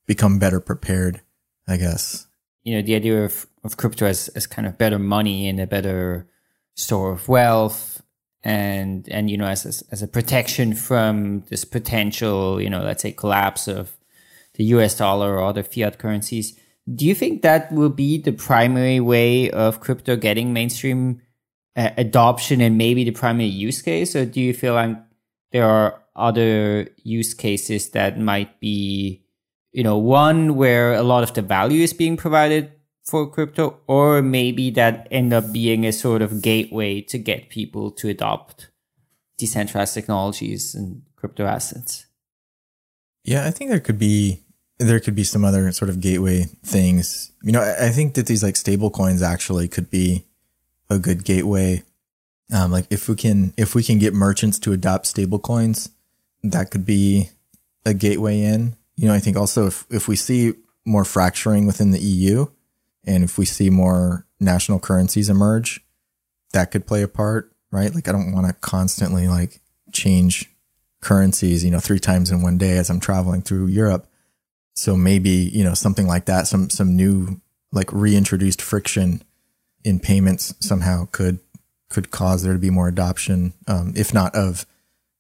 become better prepared. I guess you know the idea of of crypto as as kind of better money and a better store of wealth and and you know as as, as a protection from this potential you know let's say collapse of the US dollar or other fiat currencies. Do you think that will be the primary way of crypto getting mainstream adoption and maybe the primary use case? Or do you feel like there are other use cases that might be, you know, one where a lot of the value is being provided for crypto, or maybe that end up being a sort of gateway to get people to adopt decentralized technologies and crypto assets? Yeah, I think there could be there could be some other sort of gateway things. You know, I, I think that these like stable coins actually could be a good gateway. Um, like if we can if we can get merchants to adopt stable coins, that could be a gateway in. You know, I think also if if we see more fracturing within the EU and if we see more national currencies emerge, that could play a part, right? Like I don't want to constantly like change currencies, you know, three times in one day as I'm traveling through Europe. So maybe, you know, something like that, some, some new, like reintroduced friction in payments somehow could, could cause there to be more adoption, um, if not of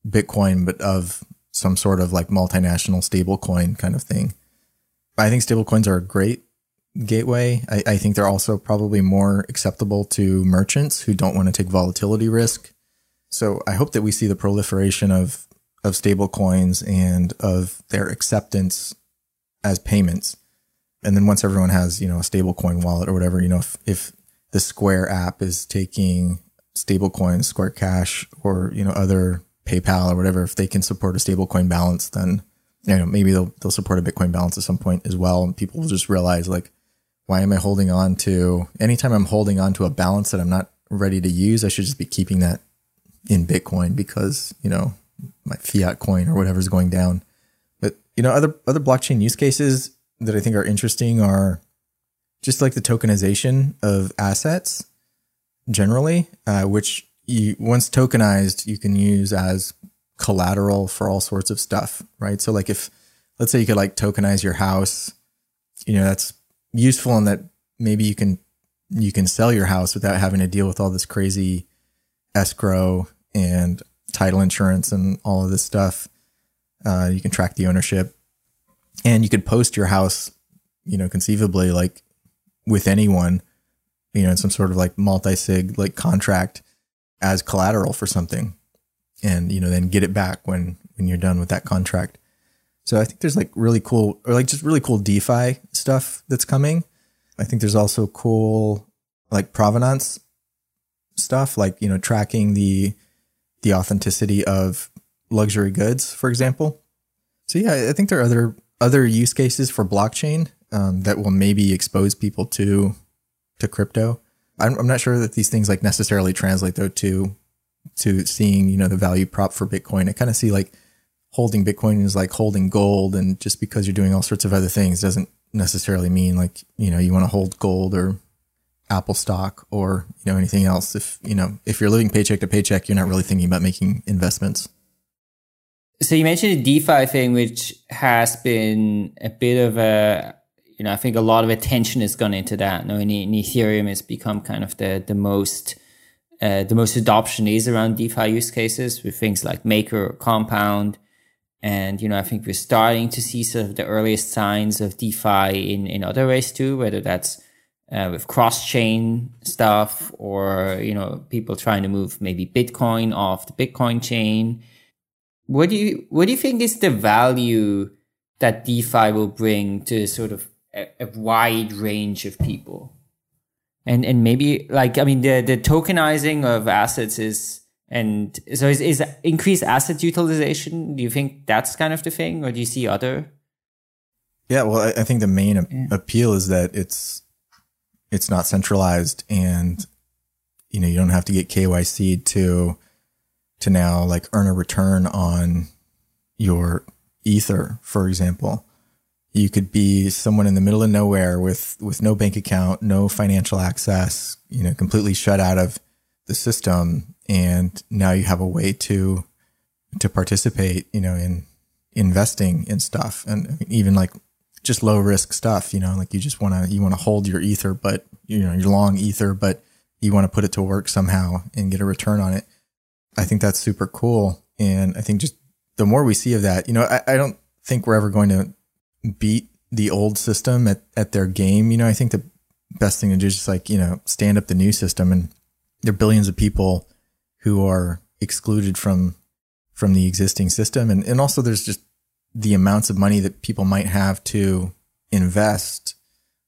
Bitcoin, but of some sort of like multinational stablecoin kind of thing. I think stablecoins are a great gateway. I, I, think they're also probably more acceptable to merchants who don't want to take volatility risk. So I hope that we see the proliferation of of stablecoins and of their acceptance as payments. And then once everyone has, you know, a stablecoin wallet or whatever, you know, if, if the Square app is taking stablecoin, Square Cash, or, you know, other PayPal or whatever, if they can support a stablecoin balance, then, you know, maybe they'll, they'll support a Bitcoin balance at some point as well. And people will just realize like, why am I holding on to anytime I'm holding on to a balance that I'm not ready to use, I should just be keeping that in Bitcoin because, you know, my fiat coin or whatever is going down But you know, other other blockchain use cases that I think are interesting are just like the tokenization of assets generally, uh, which you once tokenized, you can use as collateral for all sorts of stuff, right? So like if let's say you could like tokenize your house, you know, that's useful in that maybe you can you can sell your house without having to deal with all this crazy escrow and title insurance and all of this stuff. Uh, you can track the ownership, and you could post your house, you know, conceivably like with anyone, you know, in some sort of like multi sig like contract as collateral for something, and you know, then get it back when when you're done with that contract. So I think there's like really cool, or like just really cool DeFi stuff that's coming. I think there's also cool like provenance stuff, like you know, tracking the the authenticity of luxury goods, for example. So yeah, I think there are other other use cases for blockchain um, that will maybe expose people to to crypto. I'm, I'm not sure that these things like necessarily translate though to to seeing you know the value prop for Bitcoin. I kind of see like holding Bitcoin is like holding gold, and just because you're doing all sorts of other things doesn't necessarily mean like you know you want to hold gold or Apple stock or you know anything else. If you know if you're living paycheck to paycheck, you're not really thinking about making investments. So you mentioned the DeFi thing, which has been a bit of a, you know, I think a lot of attention has gone into that. No, in, in Ethereum, has become kind of the the most uh, the most adoption is around DeFi use cases with things like Maker or Compound, And, you know, I think we're starting to see sort of the earliest signs of DeFi in, in other ways too, whether that's uh, with cross chain stuff or, you know, people trying to move maybe Bitcoin off the Bitcoin chain. What do you, what do you think is the value that DeFi will bring to sort of a, a wide range of people? And, and maybe like, I mean, the, the tokenizing of assets is, and so is, is increased asset utilization. Do you think that's kind of the thing or do you see other? Yeah. Well, I, I think the main yeah. appeal is that it's, it's not centralized and, you know, you don't have to get KYC to, to now like earn a return on your ether, for example. You could be someone in the middle of nowhere with, with no bank account, no financial access, you know, completely shut out of the system. And now you have a way to, to participate, you know, in investing in stuff and even like just low risk stuff, you know, like you just want to, you want to hold your ether, but you know, you're long ether, but you want to put it to work somehow and get a return on it. I think that's super cool. And I think just the more we see of that, you know, I, I don't think we're ever going to beat the old system at, at their game. You know, I think the best thing to do is just like, you know, stand up the new system and there are billions of people who are excluded from from the existing system. And and also there's just the amounts of money that people might have to invest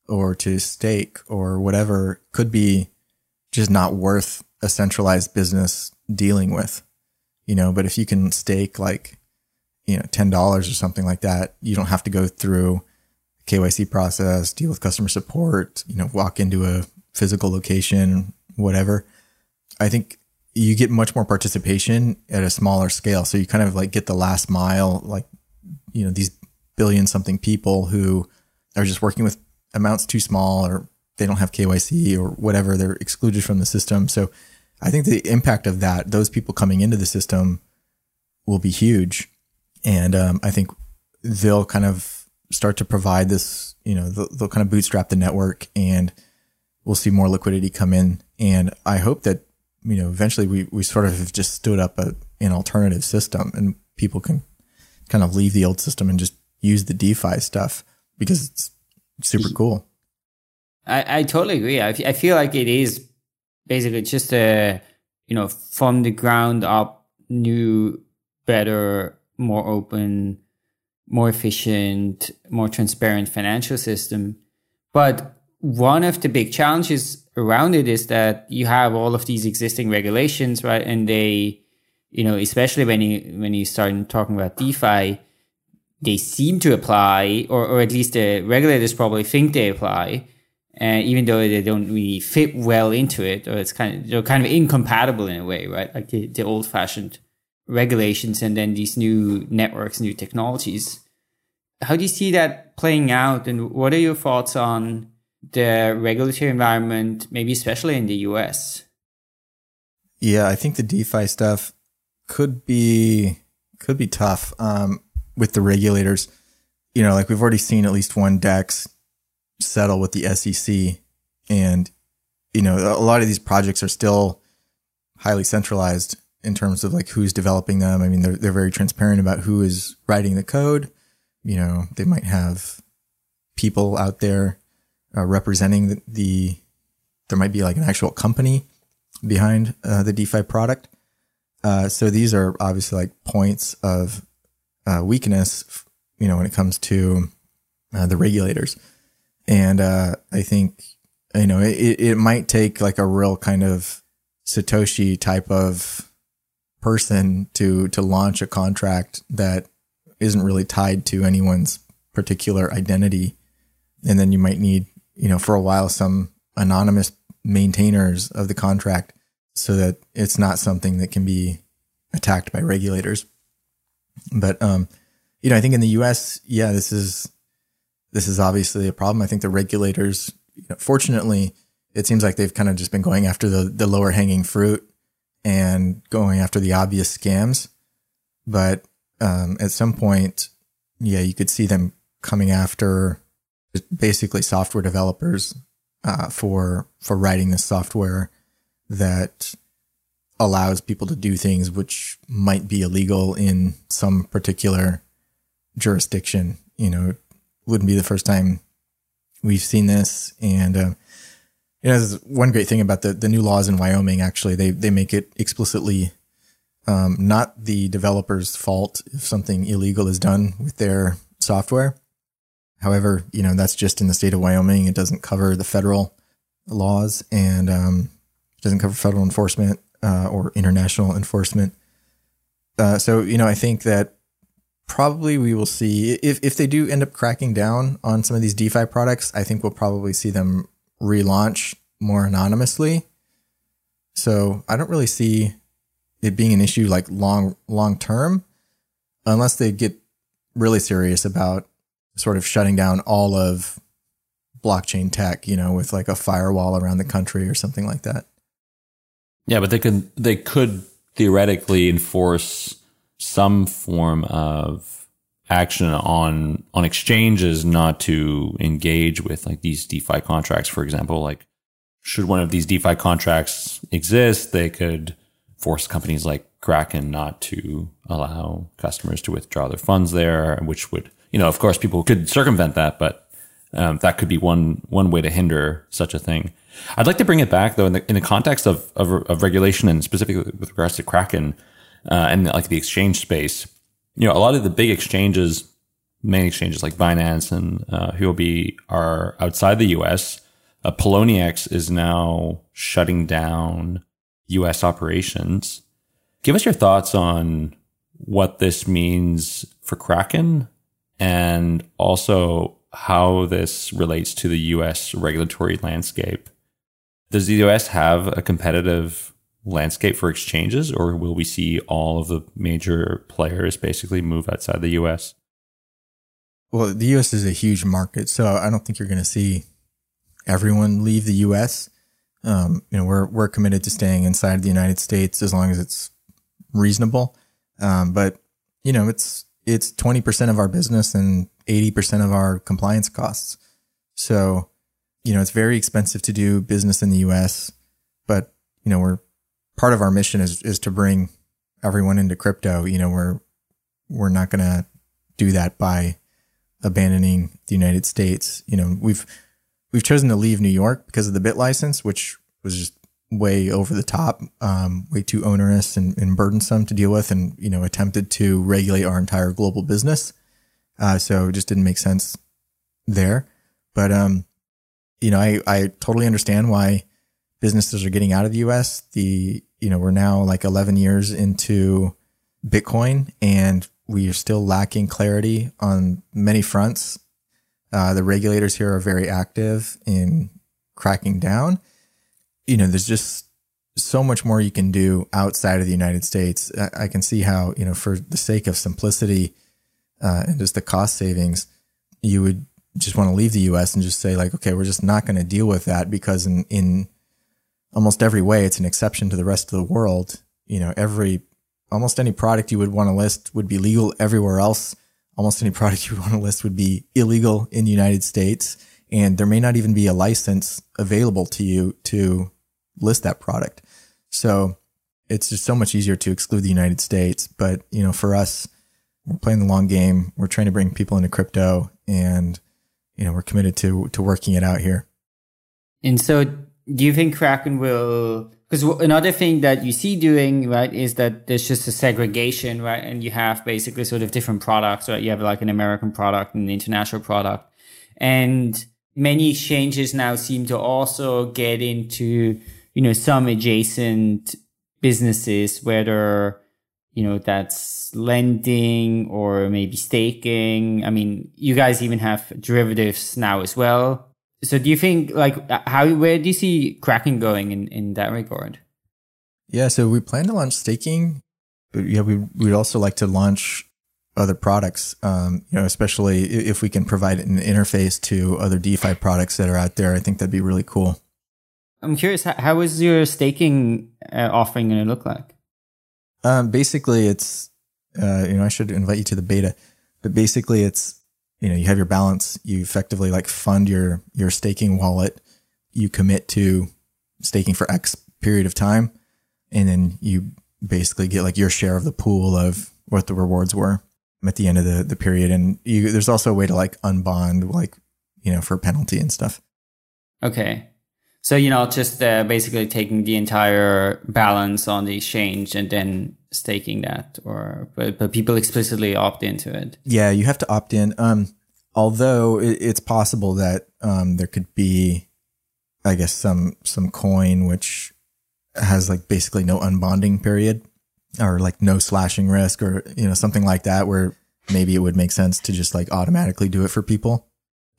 or to stake or whatever could be just not worth a centralized business dealing with, you know, but if you can stake like, you know, $10 or something like that, you don't have to go through KYC process, deal with customer support, you know, walk into a physical location, whatever. I think you get much more participation at a smaller scale. So you kind of like get the last mile, like, you know, these billion something people who are just working with amounts too small or they don't have KYC or whatever. They're excluded from the system. So I think the impact of that, those people coming into the system will be huge. And um, I think they'll kind of start to provide this, you know, they'll, they'll kind of bootstrap the network and we'll see more liquidity come in. And I hope that, you know, eventually we, we sort of have just stood up a, an alternative system and people can kind of leave the old system and just use the DeFi stuff because it's super cool. I, I totally agree. I, I feel like it is basically just a you know from the ground up new better more open more efficient more transparent financial system but one of the big challenges around it is that you have all of these existing regulations right and they you know especially when you when you start talking about defi they seem to apply or, or at least the regulators probably think they apply and even though they don't really fit well into it, or it's kind of they're kind of incompatible in a way, right? Like the, the old fashioned regulations and then these new networks, new technologies. How do you see that playing out, and what are your thoughts on the regulatory environment, maybe especially in the US? Yeah, I think the DeFi stuff could be could be tough um, with the regulators. You know, like we've already seen at least one DEX settle with the SEC. And, you know, a lot of these projects are still highly centralized in terms of like who's developing them. I mean, they're, they're very transparent about who is writing the code. You know, they might have people out there uh, representing the, the, there might be like an actual company behind uh, the DeFi product. Uh, so these are obviously like points of uh, weakness, you know, when it comes to uh, the regulators. And uh, I think, you know, it, it might take like a real kind of Satoshi type of person to to launch a contract that isn't really tied to anyone's particular identity. And then you might need, you know, for a while some anonymous maintainers of the contract so that it's not something that can be attacked by regulators. But um, you know, I think in the US, yeah, this is this is obviously a problem. I think the regulators, you know, fortunately, it seems like they've kind of just been going after the, the lower hanging fruit and going after the obvious scams. But um, at some point, yeah, you could see them coming after basically software developers uh, for for writing the software that allows people to do things which might be illegal in some particular jurisdiction. You know, wouldn't be the first time we've seen this. And, uh, you know, one great thing about the, the new laws in Wyoming, actually, they, they make it explicitly um, not the developer's fault if something illegal is done with their software. However, you know, that's just in the state of Wyoming. It doesn't cover the federal laws and um, it doesn't cover federal enforcement uh, or international enforcement. Uh, so, you know, I think that probably we will see if, if they do end up cracking down on some of these DeFi products, I think we'll probably see them relaunch more anonymously. So I don't really see it being an issue like long long term, unless they get really serious about sort of shutting down all of blockchain tech, you know, with like a firewall around the country or something like that. Yeah, but they could they could theoretically enforce some form of action on on exchanges not to engage with like these DeFi contracts, for example. Like, should one of these DeFi contracts exist, they could force companies like Kraken not to allow customers to withdraw their funds there, which would, you know, of course, people could circumvent that, but um, that could be one one way to hinder such a thing. I'd like to bring it back though in the in the context of of, of regulation and specifically with regards to Kraken uh, and like the exchange space. You know, a lot of the big exchanges, main exchanges like Binance and uh, Huobi are outside the U.S. Uh, Poloniex is now shutting down US operations. Give us your thoughts on what this means for Kraken and also how this relates to the US regulatory landscape. Does the US have a competitive landscape for exchanges, or will we see all of the major players basically move outside the US? Well, the US is a huge market, so I don't think you're going to see everyone leave the US um, you know, we're we're committed to staying inside the United States as long as it's reasonable. Um, but you know, it's it's twenty percent of our business and eighty percent of our compliance costs. So, you know, it's very expensive to do business in the U.S. But you know, we're part of our mission is is to bring everyone into crypto. You know, we're we're not going to do that by abandoning the United States. You know, we've we've chosen to leave New York because of the BitLicense, which was just way over the top, um, way too onerous and, and, burdensome to deal with, and you know attempted to regulate our entire global business. Uh, so it just didn't make sense there. But um, you know, I I totally understand why businesses are getting out of the U.S. The you know we're now like 11 years into Bitcoin, and we are still lacking clarity on many fronts uh, the regulators here are very active in cracking down. You know, there's just so much more you can do outside of the United States. I, I can see how, you know, for the sake of simplicity uh, and just the cost savings, you would just want to leave the US and just say, like, okay, we're just not going to deal with that because in, in almost every way, it's an exception to the rest of the world. You know, every almost any product you would want to list would be legal everywhere else almost any *laughs* product you want to list would be illegal in the United States. And there may not even be a license available to you to list that product. So it's just so much easier to exclude the United States. But, you know, for us, we're playing the long game. We're trying to bring people into crypto and, you know, we're committed to, to working it out here. And so do you think Kraken will because another thing that you see doing right is that there's just a segregation right and you have basically sort of different products right? You have like an american product and an international product. And many exchanges now seem to also get into you know some adjacent businesses whether you know that's lending or maybe staking. I mean you guys even have derivatives now as well so do you think like how where do you see Kraken going in in that regard? Yeah, so we plan to launch staking, but yeah, we we'd also like to launch other products. Um, you know, especially if we can provide an interface to other DeFi products that are out there. I think that'd be really cool. I'm curious, how is your staking uh, offering going to look like? Um, basically, it's uh, you know I should invite you to the beta, but basically it's you know, you have your balance, you effectively like fund your, your staking wallet, you commit to staking for X period of time, and then you basically get like your share of the pool of what the rewards were. at the end of the, the period. And you, there's also a way to like unbond, like, you know, for penalty and stuff. Okay. So, you know, just uh, basically taking the entire balance on the exchange and then staking that or, but, but people explicitly opt into it. Yeah. You have to opt in. Um, although it, it's possible that, um, there could be, I guess, some, some coin, which has like basically no unbonding period or like no slashing risk or, you know, something like that where maybe it would make sense to just like automatically do it for people.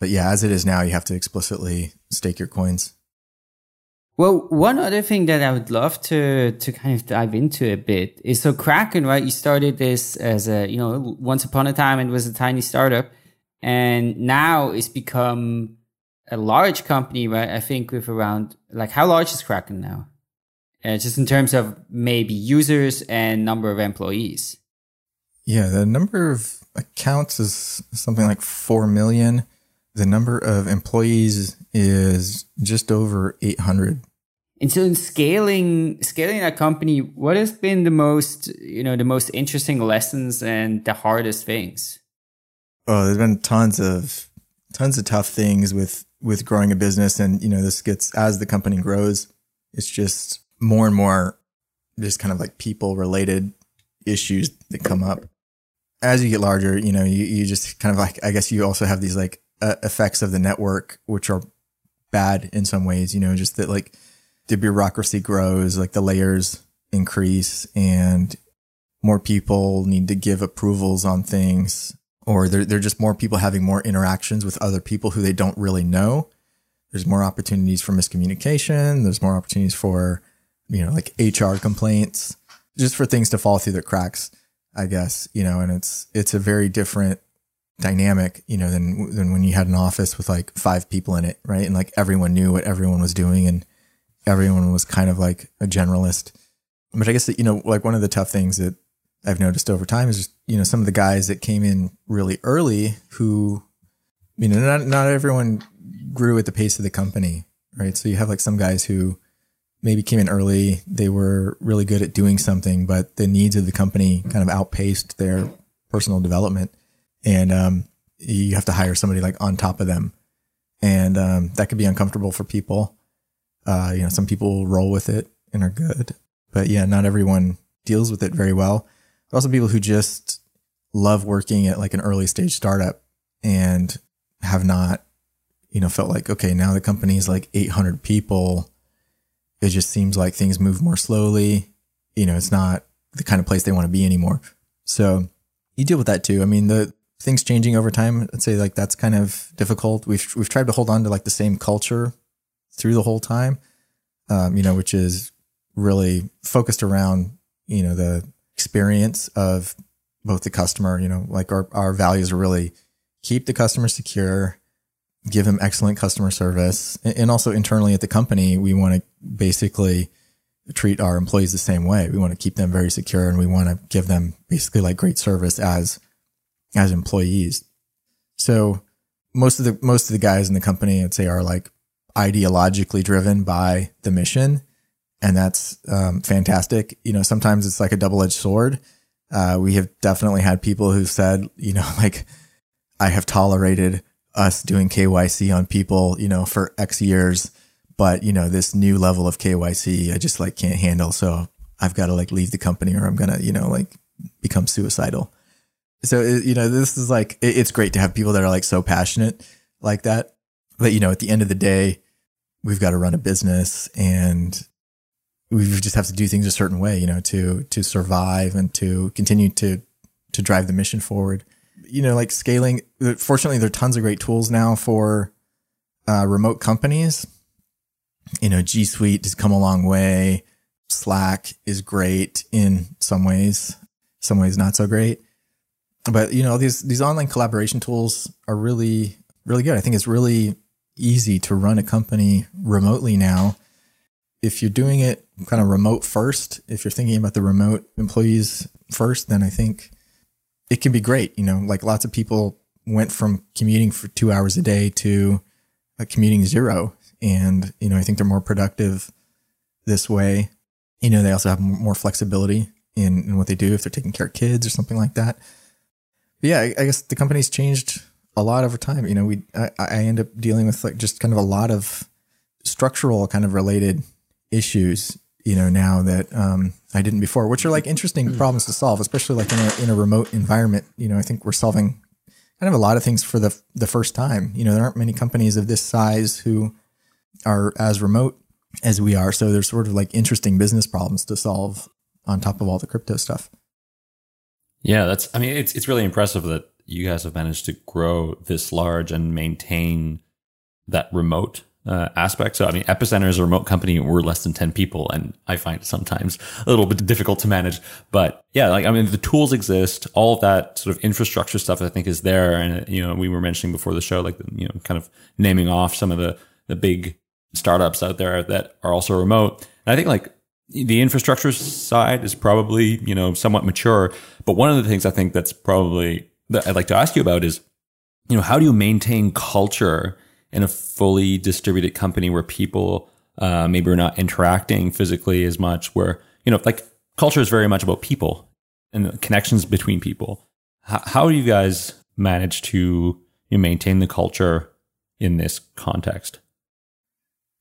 But yeah, as it is now, you have to explicitly stake your coins. Well, one other thing that I would love to to kind of dive into a bit is so Kraken, right? You started this as a, you know, once upon a time it was a tiny startup and now it's become a large company, right? I think with around like how large is Kraken now? uh, just in terms of maybe users and number of employees? Yeah, the number of accounts is something like 4 million. The number of employees is just over 800. And so in scaling scaling a company, what has been the most, you know, the most interesting lessons and the hardest things? Oh, there's been tons of tons of tough things with with growing a business and you know, this gets as the company grows, it's just more and more just kind of like people related issues that come up as you get larger you know you, you just kind of like i guess you also have these like uh, effects of the network which are bad in some ways you know just that like the bureaucracy grows like the layers increase and more people need to give approvals on things or they're, they're just more people having more interactions with other people who they don't really know there's more opportunities for miscommunication there's more opportunities for you know, like HR complaints, just for things to fall through the cracks, I guess, you know, and it's, it's a very different dynamic, you know, than, than when you had an office with like five people in it, right? And like everyone knew what everyone was doing and everyone was kind of like a generalist. But I guess that, you know, like one of the tough things that I've noticed over time is just, you know, some of the guys that came in really early who, you know, not, not everyone grew at the pace of the company, right? So you have like some guys who, maybe came in early. They were really good at doing something, but the needs of the company kind of outpaced their personal development. And, um, you have to hire somebody like on top of them. And, um, that could be uncomfortable for people. Uh, you know, some people roll with it and are good, but yeah, not everyone deals with it very well. Also people who just love working at like an early stage startup and have not, you know, felt like, okay, now the company is like 800 people it just seems like things move more slowly. You know, it's not the kind of place they want to be anymore. So you deal with that too. I mean, the things changing over time, I'd say like that's kind of difficult. We've, we've tried to hold on to like the same culture through the whole time, um, you know, which is really focused around, you know, the experience of both the customer, you know, like our, our values are really keep the customer secure, give them excellent customer service. And also internally at the company, we want to basically treat our employees the same way. We want to keep them very secure and we want to give them basically like great service as, as employees. So most of the, most of the guys in the company, I'd say are like ideologically driven by the mission. And that's um, fantastic. You know, sometimes it's like a double edged sword. Uh, we have definitely had people who said, you know, *laughs* like, I have tolerated us doing KYC on people, you know, for X years, but you know, this new level of KYC, I just like can't handle. So I've got to like leave the company or I'm to, you know, like become suicidal. So, you know, this is like, it's great to have people that are like so passionate like that. But, you know, at the end of the day, we've got to run a business and we just have to do things a certain way, you know, to, to survive and to continue to, to drive the mission forward you know, like scaling. Fortunately, there are tons of great tools now for uh, remote companies. You know, G Suite has come a long way. Slack is great in some ways, some ways not so great. But you know, these these online collaboration tools are really really good. I think it's really easy to run a company remotely now. If you're doing it kind of remote first, if you're thinking about the remote employees first, then I think it can be great. You know, like lots of people went from commuting for two hours a day to uh, commuting zero. And, you know, I think they're more productive this way. You know, they also have more flexibility in, in what they do if they're taking care of kids or something like that. yeah, I, I guess the company's changed a lot over time. You know, we I, I end up dealing with like just kind of a lot of structural kind of related issues. You know, now that um, I didn't before, which are like interesting problems to solve, especially like in a in a remote environment. You know, I think we're solving kind of a lot of things for the the first time. You know, there aren't many companies of this size who are as remote as we are. So there's sort of like interesting business problems to solve on top of all the crypto stuff. Yeah, that's. I mean, it's it's really impressive that you guys have managed to grow this large and maintain that remote uh, aspect. So, I mean, Epicenter is a remote company. We're less than 10 people. And I find sometimes a little bit difficult to manage. But yeah, like, I mean, the tools exist. All of that sort of infrastructure stuff, I think, is there. And, you know, we were mentioning before the show, like, you know, kind of naming off some of the, the big startups out there that are also remote. And I think like the infrastructure side is probably, you know, somewhat mature. But one of the things I think that's probably that I'd like to ask you about is, you know, how do you maintain culture in a fully distributed company where people uh, maybe are not interacting physically as much? Where you know, like culture is very much about people and connections between people. How, how do you guys manage to you know, maintain the culture in this context?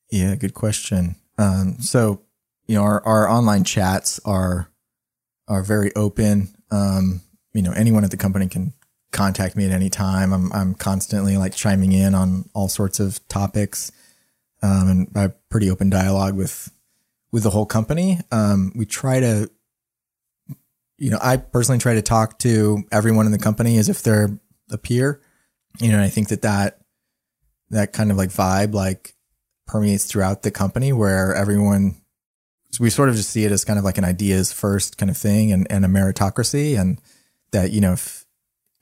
Yeah, good question. Um, so, you know, our, our online chats are are very open. Um, you know, anyone at the company can contact me at any time. I'm I'm constantly like chiming in on all sorts of topics, um, and I pretty open dialogue with with the whole company. Um, we try to, you know, I personally try to talk to everyone in the company as if they're a peer. You know, I think that that that kind of like vibe like permeates throughout the company where everyone we sort of just see it as kind of like an ideas first kind of thing and, and a meritocracy and that you know if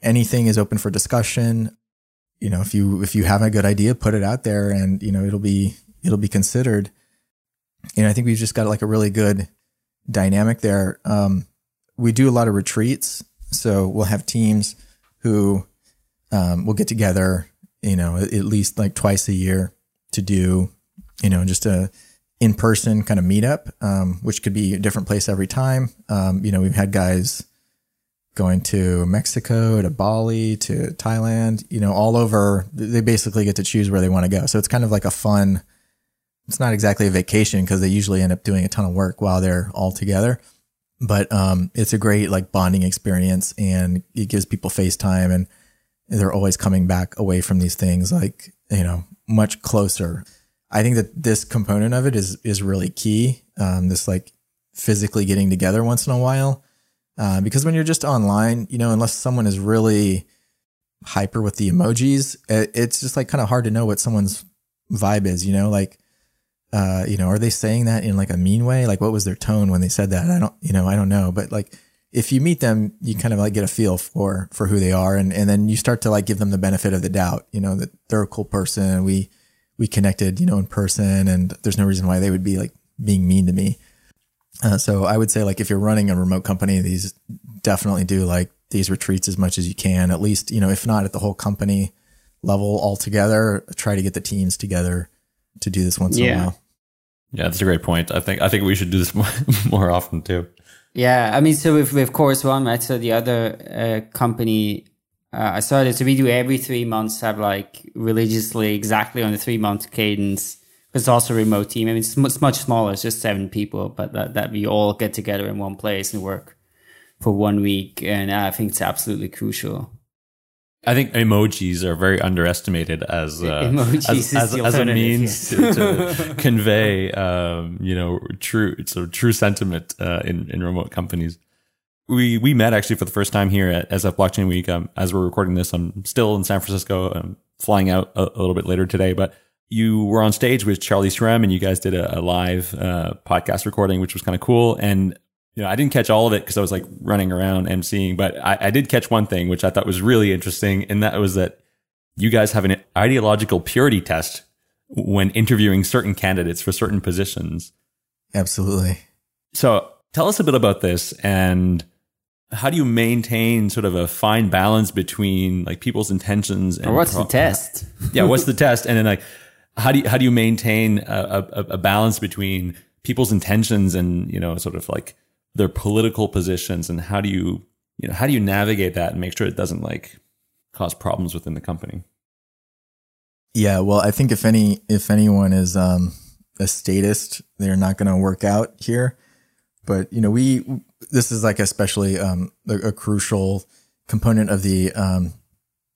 anything is open for discussion. You know, if you if you have a good idea, put it out there, and you know it'll be it'll be considered. And I think we've just got like a really good dynamic there. Um, we do a lot of retreats, so we'll have teams who um, will get together. You know, at least like twice a year to do, you know, just a in person kind of meetup, um, which could be a different place every time. Um, you know, we've had guys going to Mexico, to Bali, to Thailand, you know, all over. They basically get to choose where they want to go. So it's kind of like a fun, it's not exactly a vacation because they usually end up doing a ton of work while they're all together. But um, it's a great like bonding experience and it gives people FaceTime and they're always coming back away from these things like, you know, much closer. I think that this component of it is is really key. Um, this like physically getting together once in a while uh, because when you're just online, you know, unless someone is really hyper with the emojis, it, it's just like kind of hard to know what someone's vibe is, you know, like, uh, you know, are they saying that in like a mean way? Like what was their tone when they said that? I don't, you know, I don't know, but like, if you meet them, you kind of like get a feel for, for who they are. And, and then you start to like give them the benefit of the doubt, you know, that they're a cool person. We, we connected, you know, in person and there's no reason why they would be like being mean to me. Uh, so I would say like if you're running a remote company, these definitely do like these retreats as much as you can. At least you know if not at the whole company level altogether, try to get the teams together to do this once yeah. in a while. Yeah, that's a great point. I think I think we should do this *laughs* more, more often too. Yeah, I mean, so with with Chorus One, right? So the other uh, company uh, I started, so we do every three months have like religiously exactly on the three month cadence it's also a remote team. I mean, it's, it's much smaller. It's just seven people, but that, that we all get together in one place and work for one week. And I think it's absolutely crucial. I think emojis are very underestimated as uh, *laughs* as, as, as, a means to, to *laughs* convey, um, you know, true so true sentiment uh, in in remote companies. We we met actually for the first time here at SF Blockchain Week. Um, as we're recording this, I'm still in San Francisco. I'm flying out a, a little bit later today, but you were on stage with Charlie Shrem and you guys did a, a live uh, podcast recording, which was kind of cool. And you know, I didn't catch all of it because I was like running around emceeing, but I, I did catch one thing, which I thought was really interesting, and that was that you guys have an ideological purity test when interviewing certain candidates for certain positions. Absolutely. So tell us a bit about this and how do you maintain sort of a fine balance between like people's intentions and or what's pro- the test? yeah, what's the test? And then like how do you how do you maintain a, a, a, balance between people's intentions and you know sort of like their political positions and how do you you know, how do you navigate that and make sure it doesn't like cause problems within the company? Yeah, well, I think if any if anyone is um, a statist, they're not going to work out here. But you know, we this is like especially um, a, a, crucial component of the um,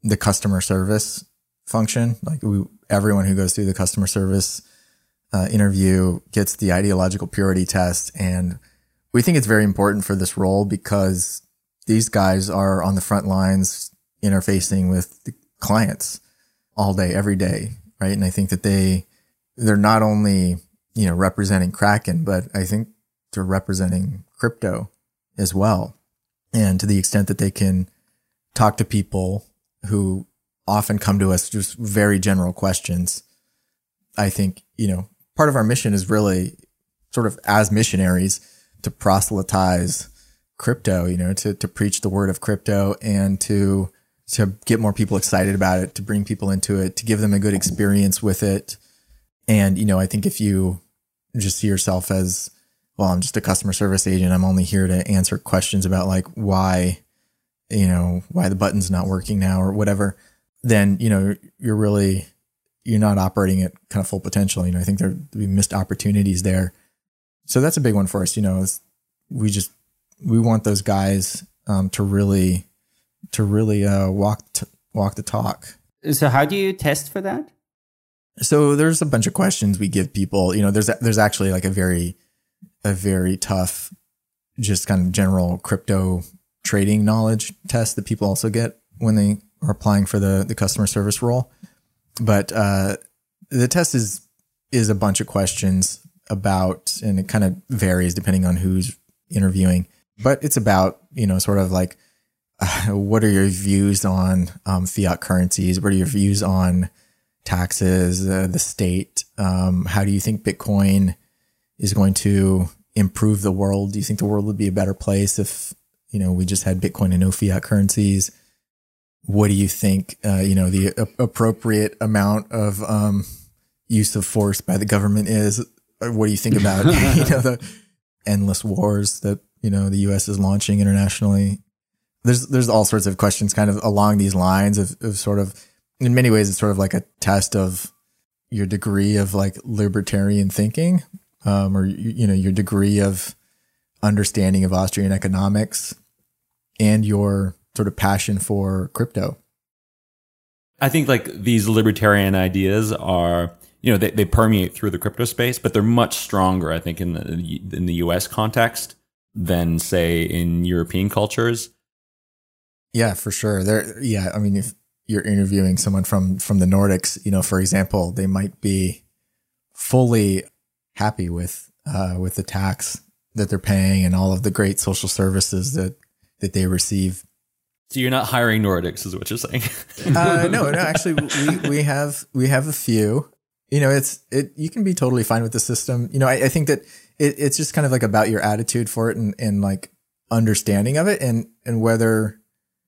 the customer service function. Like we, everyone who goes through the customer service uh, interview gets the ideological purity test, and we think it's very important for this role because these guys are on the front lines interfacing with the clients all day, every day, right? And I think that they they're not only you know representing Kraken, but I think they're representing crypto as well. And to the extent that they can talk to people who often come to us just very general questions, I think you know part of our mission is really sort of as missionaries to proselytize crypto, you know, to to preach the word of crypto and to to get more people excited about it, to bring people into it, to give them a good experience with it. And, you know, I think if you just see yourself as, well, I'm just a customer service agent, I'm only here to answer questions about like why, you know, why the button's not working now or whatever, then, you know, you're really, you're not operating at kind of full potential. You know, I think there we missed opportunities there. So that's a big one for us. You know, we just, we want those guys um, to really to really uh, walk t- walk the talk. So how do you test for that? So there's a bunch of questions we give people. You know, there's there's actually like a very a very tough, just kind of general crypto trading knowledge test that people also get when they are applying for the the customer service role. But uh, the test is is a bunch of questions about, and it kind of varies depending on who's interviewing. But it's about you know sort of like what are your views on um, fiat currencies? What are your views on taxes, uh, the state? Um, how do you think Bitcoin is going to improve the world? Do you think the world would be a better place if you know we just had Bitcoin and no fiat currencies? What do you think? Uh, you know the a- appropriate amount of um, use of force by the government is. What do you think about *laughs* you know the endless wars that you know the U.S. is launching internationally? there's there's all sorts of questions kind of along these lines of, of sort of in many ways it's sort of like a test of your degree of like libertarian thinking um, or you, you know your degree of understanding of Austrian economics and your sort of passion for crypto. I think like these libertarian ideas are, you know, they, they permeate through the crypto space, but they're much stronger, I think, in the in the US context than say in European cultures. Yeah, for sure. There, yeah. I mean, if you're interviewing someone from from the Nordics, you know, for example, they might be fully happy with uh, with the tax that they're paying and all of the great social services that that they receive. So you're not hiring Nordics, is what you're saying? *laughs* uh, no, no. Actually, we we have we have a few. You know, it's it. You can be totally fine with the system. You know, I, I think that it, it's just kind of like about your attitude for it and and like understanding of it and and whether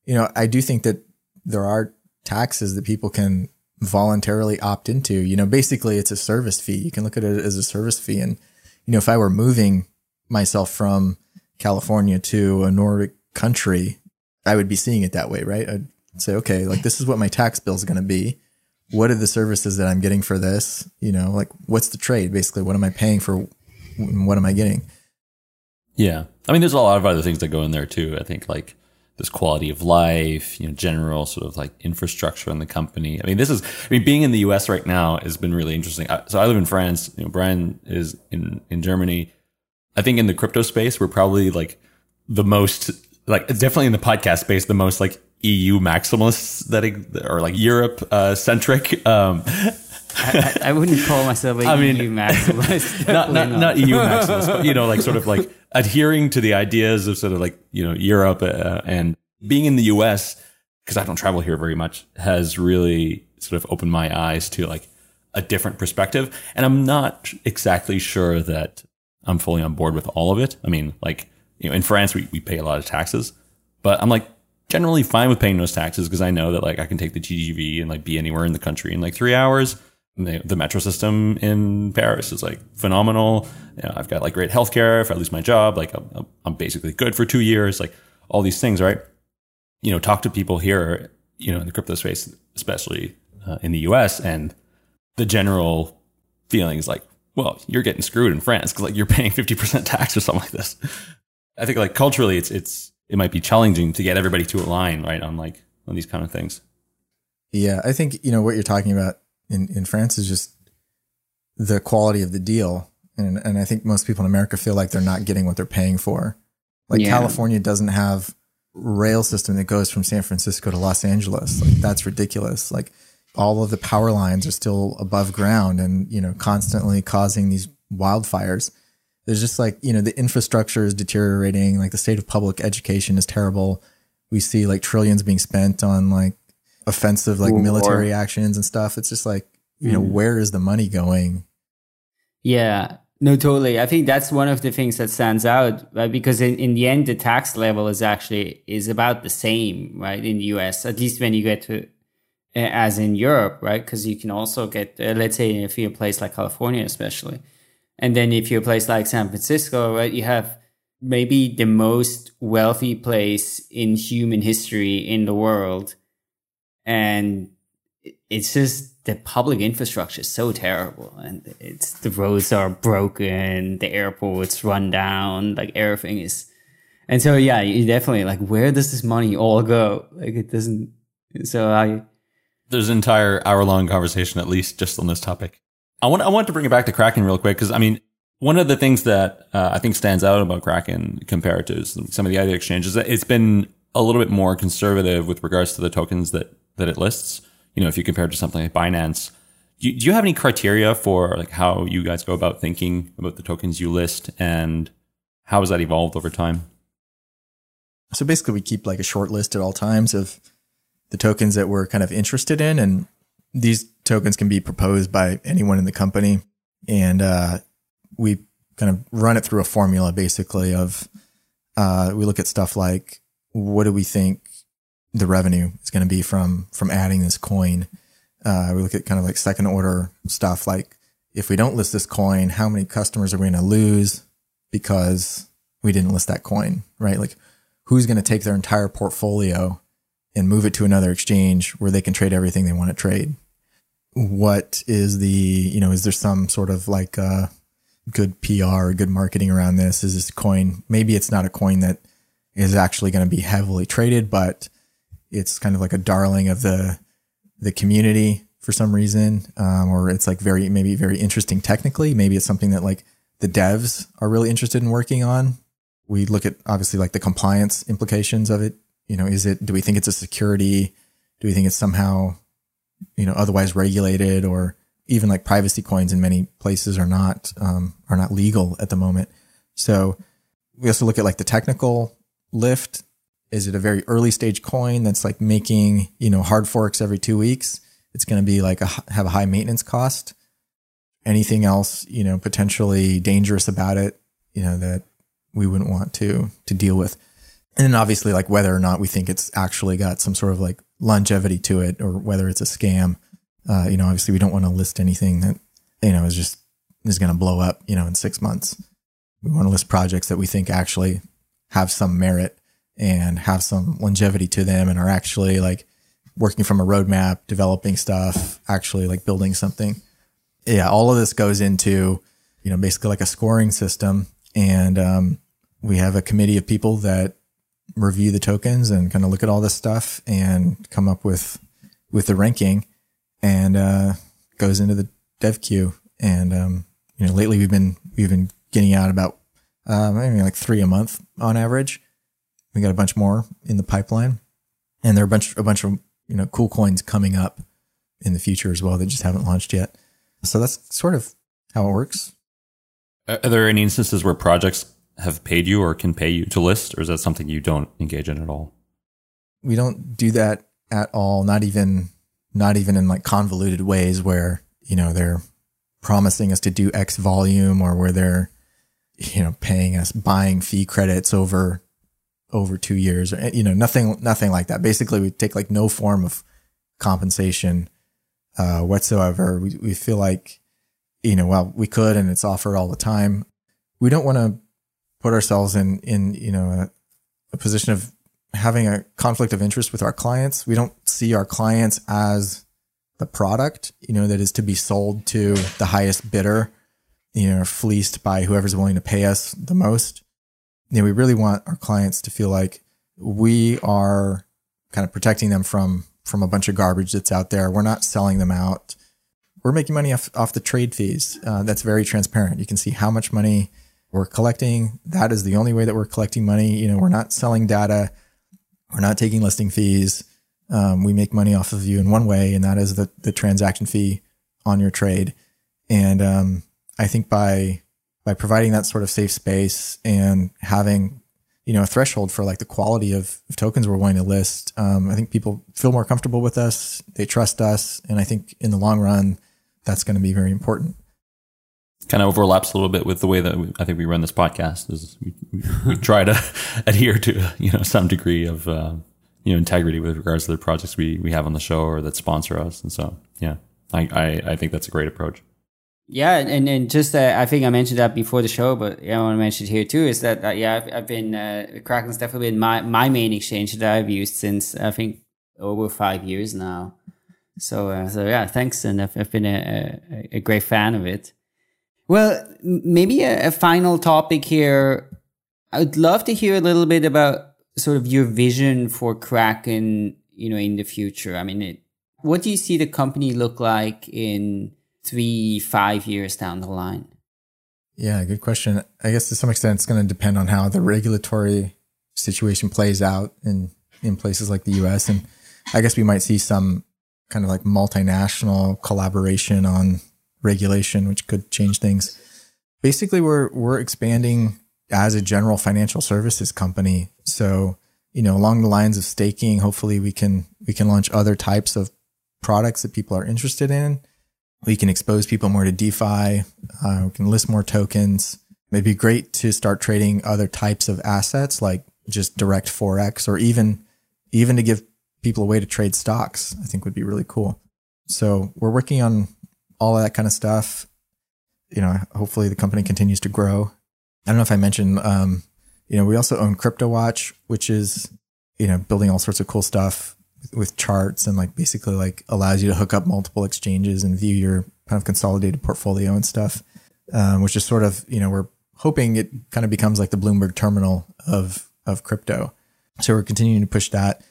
you know, I do think that there are taxes that people can voluntarily opt into. You know, basically it's a service fee. You can look at it as a service fee. And, you know, if I were moving myself from California to a Nordic country, I would be seeing it that way, right? I'd say, okay, like this is what my tax bill is going to be. What are the services that I'm getting for this? You know, like what's the trade? Basically, what am I paying for? What am I getting? Yeah. I mean, there's a lot of other things that go in there too. I think like this quality of life, you know, general sort of like infrastructure in the company. I mean, this is, I mean, being in the US right now has been really interesting. So I live in France, you know, Brian is in, in Germany. I think in the crypto space, we're probably like the most, like definitely in the podcast space, the most like EU maximalists that are like Europe uh, centric. Um, I, I, wouldn't call myself a *laughs* I mean, EU maximalist. *laughs* not, not, not EU maximalist, but you know, like sort of like *laughs* adhering to the ideas of sort of like, you know, Europe uh, and being in the US, because I don't travel here very much, has really sort of opened my eyes to like a different perspective. And I'm not exactly sure that I'm fully on board with all of it. I mean, like, you know, in France, we, we pay a lot of taxes, but I'm like generally fine with paying those taxes because I know that like I can take the TGV and like be anywhere in the country in like three hours the, the, metro system in Paris is like phenomenal. You know, I've got like great healthcare. If I lose my job, like I'm, I'm, basically good for two years. Like all these things, right? You know, talk to people here, you know, in the crypto space, especially uh, in the US, and the general feeling is like, well, you're getting screwed in France because like you're paying 50% tax or something like this. I think like culturally, it's, it's, it might be challenging to get everybody to align, right? On like, on these kind of things. Yeah. I think, you know, what you're talking about in, in France is just the quality of the deal. And, and I think most people in America feel like they're not getting what they're paying for. Like Yeah. California doesn't have rail system that goes from San Francisco to Los Angeles. Like that's ridiculous. Like all of the power lines are still above ground and, you know, constantly causing these wildfires. There's just like, you know, the infrastructure is deteriorating. Like the state of public education is terrible. We see like trillions being spent on like offensive, like military actions and stuff. It's just like, you know, Mm. where is the money going? Yeah, no, totally. I think that's one of the things that stands out, right? Because in, in the end, the tax level is actually is about the same, right? In the US, at least when you get to, as in Europe, right? Because you can also get, uh, let's say, if you're a place like California, especially, and then if you're a place like San Francisco, right, you have maybe the most wealthy place in human history in the world, and it's just the public infrastructure is so terrible. And it's the roads are broken the airports run down like everything is and so yeah you definitely like where does this money all go? Like it doesn't so i There's an entire hour long conversation, at least just on this topic. I want, I want to bring it back to Kraken real quick. Cause I mean, one of the things that uh, I think stands out about Kraken compared to some of the other exchanges, is that it's been a little bit more conservative with regards to the tokens that, that it lists. You know, if you compare it to something like Binance, do you, do you have any criteria for like how you guys go about thinking about the tokens you list and how has that evolved over time? So basically, we keep like a short list at all times of the tokens that we're kind of interested in, and these tokens can be proposed by anyone in the company, and uh, we kind of run it through a formula basically of uh, we look at stuff like what do we think the revenue is going to be from from adding this coin. Uh, we look at kind of like second order stuff like if we don't list this coin, how many customers are we going to lose because we didn't list that coin, right? Like who's going to take their entire portfolio and move it to another exchange where they can trade everything they want to trade. What is the, you know, is there some sort of like uh, good PR or good marketing around this? Is this coin, maybe it's not a coin that is actually going to be heavily traded, but it's kind of like a darling of the, the community for some reason. Um, or it's like very, maybe very interesting technically. Maybe it's something that like the devs are really interested in working on we look at obviously like the compliance implications of it. You know, is it, do we think it's a security? Do we think it's somehow, you know, otherwise regulated or even like privacy coins in many places are not, um, are not legal at the moment. So we also look at like the technical lift. Is it a very early stage coin that's like making, you know, hard forks every two weeks? It's going to be like a, have a high maintenance cost. Anything else, you know, potentially dangerous about it, you know, that we wouldn't want to to deal with. And then obviously like whether or not we think it's actually got some sort of like longevity to it or whether it's a scam. Uh, you know, obviously we don't want to list anything that, you know, is just is going to blow up, you know, in six months. We want to list projects that we think actually have some merit and have some longevity to them and are actually like working from a roadmap, developing stuff, actually like building something. Yeah, all of this goes into, you know, basically like a scoring system and um, we have a committee of people that review the tokens and kind of look at all this stuff and come up with with the ranking and uh, goes into the dev queue. And um, you know lately we've been we've been getting out about uh, maybe like three a month on average. We got a bunch more in the pipeline. And there are a bunch a bunch of you know cool coins coming up in the future as well that just haven't launched yet. So that's sort of how it works. Are are there any instances where projects have paid you or can pay you to list, or is that something you don't engage in at all? we don't do that at all not even not even in like convoluted ways where you know they're promising us to do x volume or where they're you know paying us buying fee credits over over 2 years or you know nothing nothing like that. Basically we take like no form of compensation uh whatsoever. We we feel like you know well we could and it's offered all the time. We don't want to put ourselves in in you know a, a position of having a conflict of interest with our clients. We don't see our clients as the product, you know, that is to be sold to the highest bidder, you know, fleeced by whoever's willing to pay us the most. You know, we really want our clients to feel like we are kind of protecting them from from a bunch of garbage that's out there. We're not selling them out. We're making money off, off the trade fees. Uh, that's very transparent. You can see how much money we're collecting. That is the only way that we're collecting money. You know, we're not selling data. We're not taking listing fees. Um, we make money off of you in one way, and that is the, the transaction fee on your trade. And um, I think by by providing that sort of safe space and having you know a threshold for like the quality of, of tokens we're willing to list, um, I think people feel more comfortable with us. They trust us, and I think in the long run, that's going to be very important kind of overlaps a little bit with the way that we, I think we run this podcast. Is we, we try to *laughs* adhere to you know some degree of uh, you know integrity with regards to the projects we we have on the show or that sponsor us, and so yeah, I I, I think that's a great approach. Yeah, and and just uh, I think I mentioned that before the show, but yeah, I want to mention it here too. Is that uh, yeah, I've, I've been uh, Kraken's definitely been my my main exchange that I've used since I think over five years now. So uh, so yeah, thanks, and I've, I've been a, a, a great fan of it. Well, maybe a, a final topic here. I'd love to hear a little bit about sort of your vision for Kraken, you know, in the future. I mean, it, what do you see the company look like in three, five years down the line? Yeah, good question. I guess to some extent, it's going to depend on how the regulatory situation plays out in in places like the U.S. And I guess we might see some kind of like multinational collaboration on regulation, which could change things. Basically, we're we're expanding as a general financial services company. So, you know, along the lines of staking, hopefully we can we can launch other types of products that people are interested in. We can expose people more to DeFi. Uh, we can list more tokens. It'd be great to start trading other types of assets like just direct forex or even even to give people a way to trade stocks. I think would be really cool. So we're working on all that kind of stuff. You know, hopefully the company continues to grow. I don't know if I mentioned, um, you know, we also own CryptoWatch, which is, you know, building all sorts of cool stuff with charts and like basically like allows you to hook up multiple exchanges and view your kind of consolidated portfolio and stuff, um, which is sort of, you know, we're hoping it kind of becomes like the Bloomberg terminal of, of crypto. So we're continuing to push that.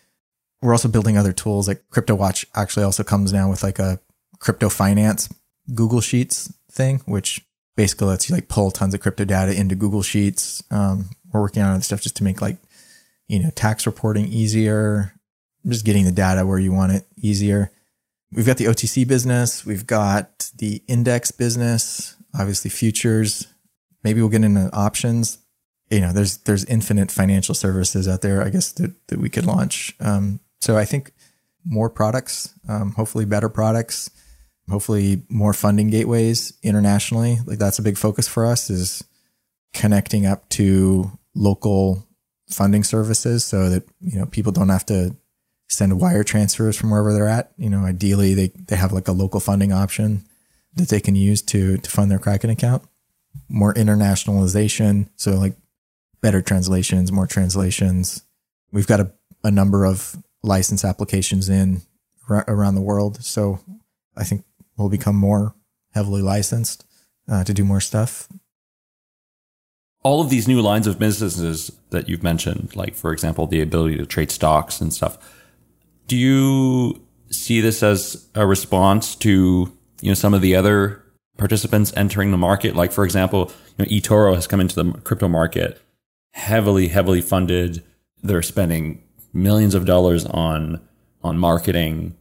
We're also building other tools like CryptoWatch actually also comes now with like a crypto finance Google Sheets thing, which basically lets you like pull tons of crypto data into Google Sheets. Um, we're working on stuff just to make like, you know, tax reporting easier, just getting the data where you want it easier. We've got the OTC business. We've got the index business, obviously futures. Maybe we'll get into options. You know, there's, there's infinite financial services out there, I guess that, that we could launch. Um, so I think more products, um, hopefully better products hopefully more funding gateways internationally. Like that's a big focus for us is connecting up to local funding services so that, you know, people don't have to send wire transfers from wherever they're at. You know, ideally they, they have like a local funding option that they can use to, to fund their Kraken account. More internationalization. So like better translations, more translations. We've got a, a number of license applications in around the world. So I think will become more heavily licensed uh, to do more stuff. All of these new lines of businesses that you've mentioned, like for example, the ability to trade stocks and stuff, do you see this as a response to you know some of the other participants entering the market? Like for example, you know, eToro has come into the crypto market heavily, heavily funded. They're spending millions of dollars on on marketing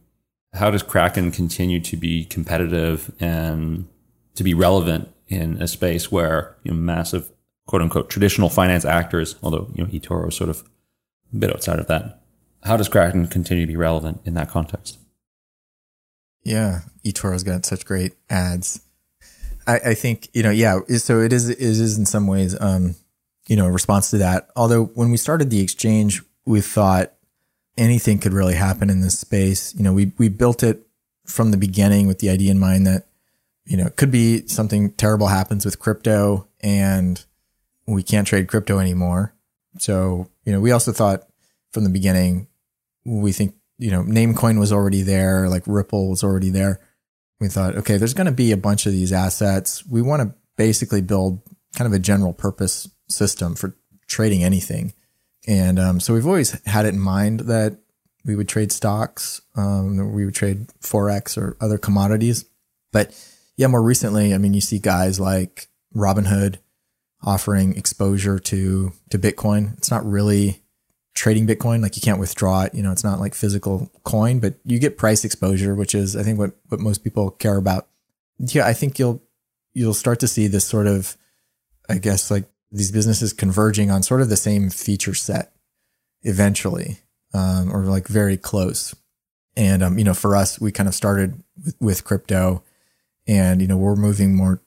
how does Kraken continue to be competitive and to be relevant in a space where you know, massive quote unquote traditional finance actors, although you know eToro is sort of a bit outside of that. How does Kraken continue to be relevant in that context? Yeah, eToro's got such great ads. I, I think you know, yeah. So it is. It is in some ways, um, you know, a response to that. Although when we started the exchange, we thought anything could really happen in this space. You know, we we built it from the beginning with the idea in mind that you know it could be something terrible happens with crypto and we can't trade crypto anymore. So you know, we also thought from the beginning. We think, you know, Namecoin was already there, like Ripple was already there. We thought, okay, there's going to be a bunch of these assets. We want to basically build kind of a general purpose system for trading anything. And um, so we've always had it in mind that we would trade stocks, um, we would trade forex or other commodities. But yeah, more recently, I mean, you see guys like Robinhood offering exposure to to Bitcoin. It's not really trading Bitcoin, like you can't withdraw it. You know, it's not like physical coin, but you get price exposure, which is I think what what most people care about. Yeah, I think you'll you'll start to see this sort of, I guess, like these businesses converging on sort of the same feature set eventually, um, or like very close. And, um, you know, for us, we kind of started with, with crypto and, you know, we're moving more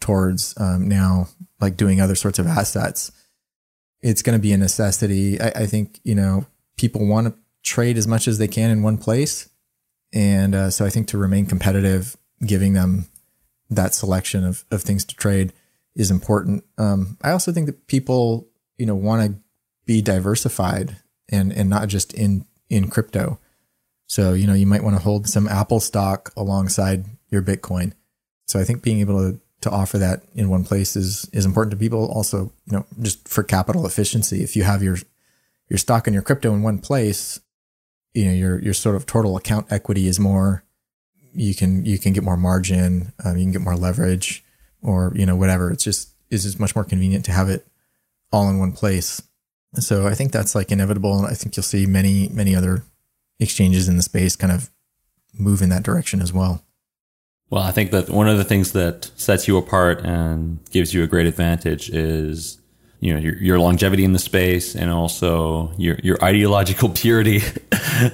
towards, um, now like doing other sorts of assets. It's going to be a necessity. I, I think, you know, people want to trade as much as they can in one place. And, uh, so I think to remain competitive, giving them that selection of, of things to trade is important. Um, I also think that people, you know, want to be diversified and and not just in in crypto. So you know, you might want to hold some Apple stock alongside your Bitcoin. So I think being able to to offer that in one place is is important to people. Also, you know, just for capital efficiency. If you have your your stock and your crypto in one place, you know, your your sort of total account equity is more. You can you can get more margin. Um, you can get more leverage or you know whatever. It's just is just much more convenient to have it all in one place. So I think that's like inevitable, and I think you'll see many many other exchanges in the space kind of move in that direction as well. Well, I think that one of the things that sets you apart and gives you a great advantage is you know your, your longevity in the space and also your your ideological *laughs* purity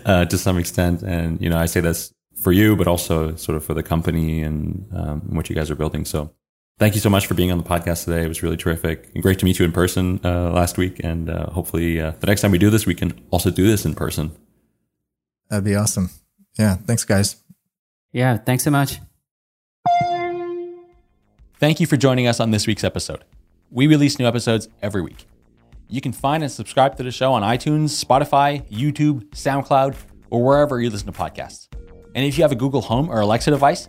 uh, to some extent. And you know, I say this for you, but also sort of for the company and um, what you guys are building. So Thank you so much for being on the podcast today. It was really terrific. And great to meet you in person uh, last week. And uh, hopefully, uh, the next time we do this, we can also do this in person. That'd be awesome. Yeah. Thanks, guys. Yeah. Thanks so much. Thank you for joining us on this week's episode. We release new episodes every week. You can find and subscribe to the show on iTunes, Spotify, YouTube, SoundCloud, or wherever you listen to podcasts. And if you have a Google Home or Alexa device,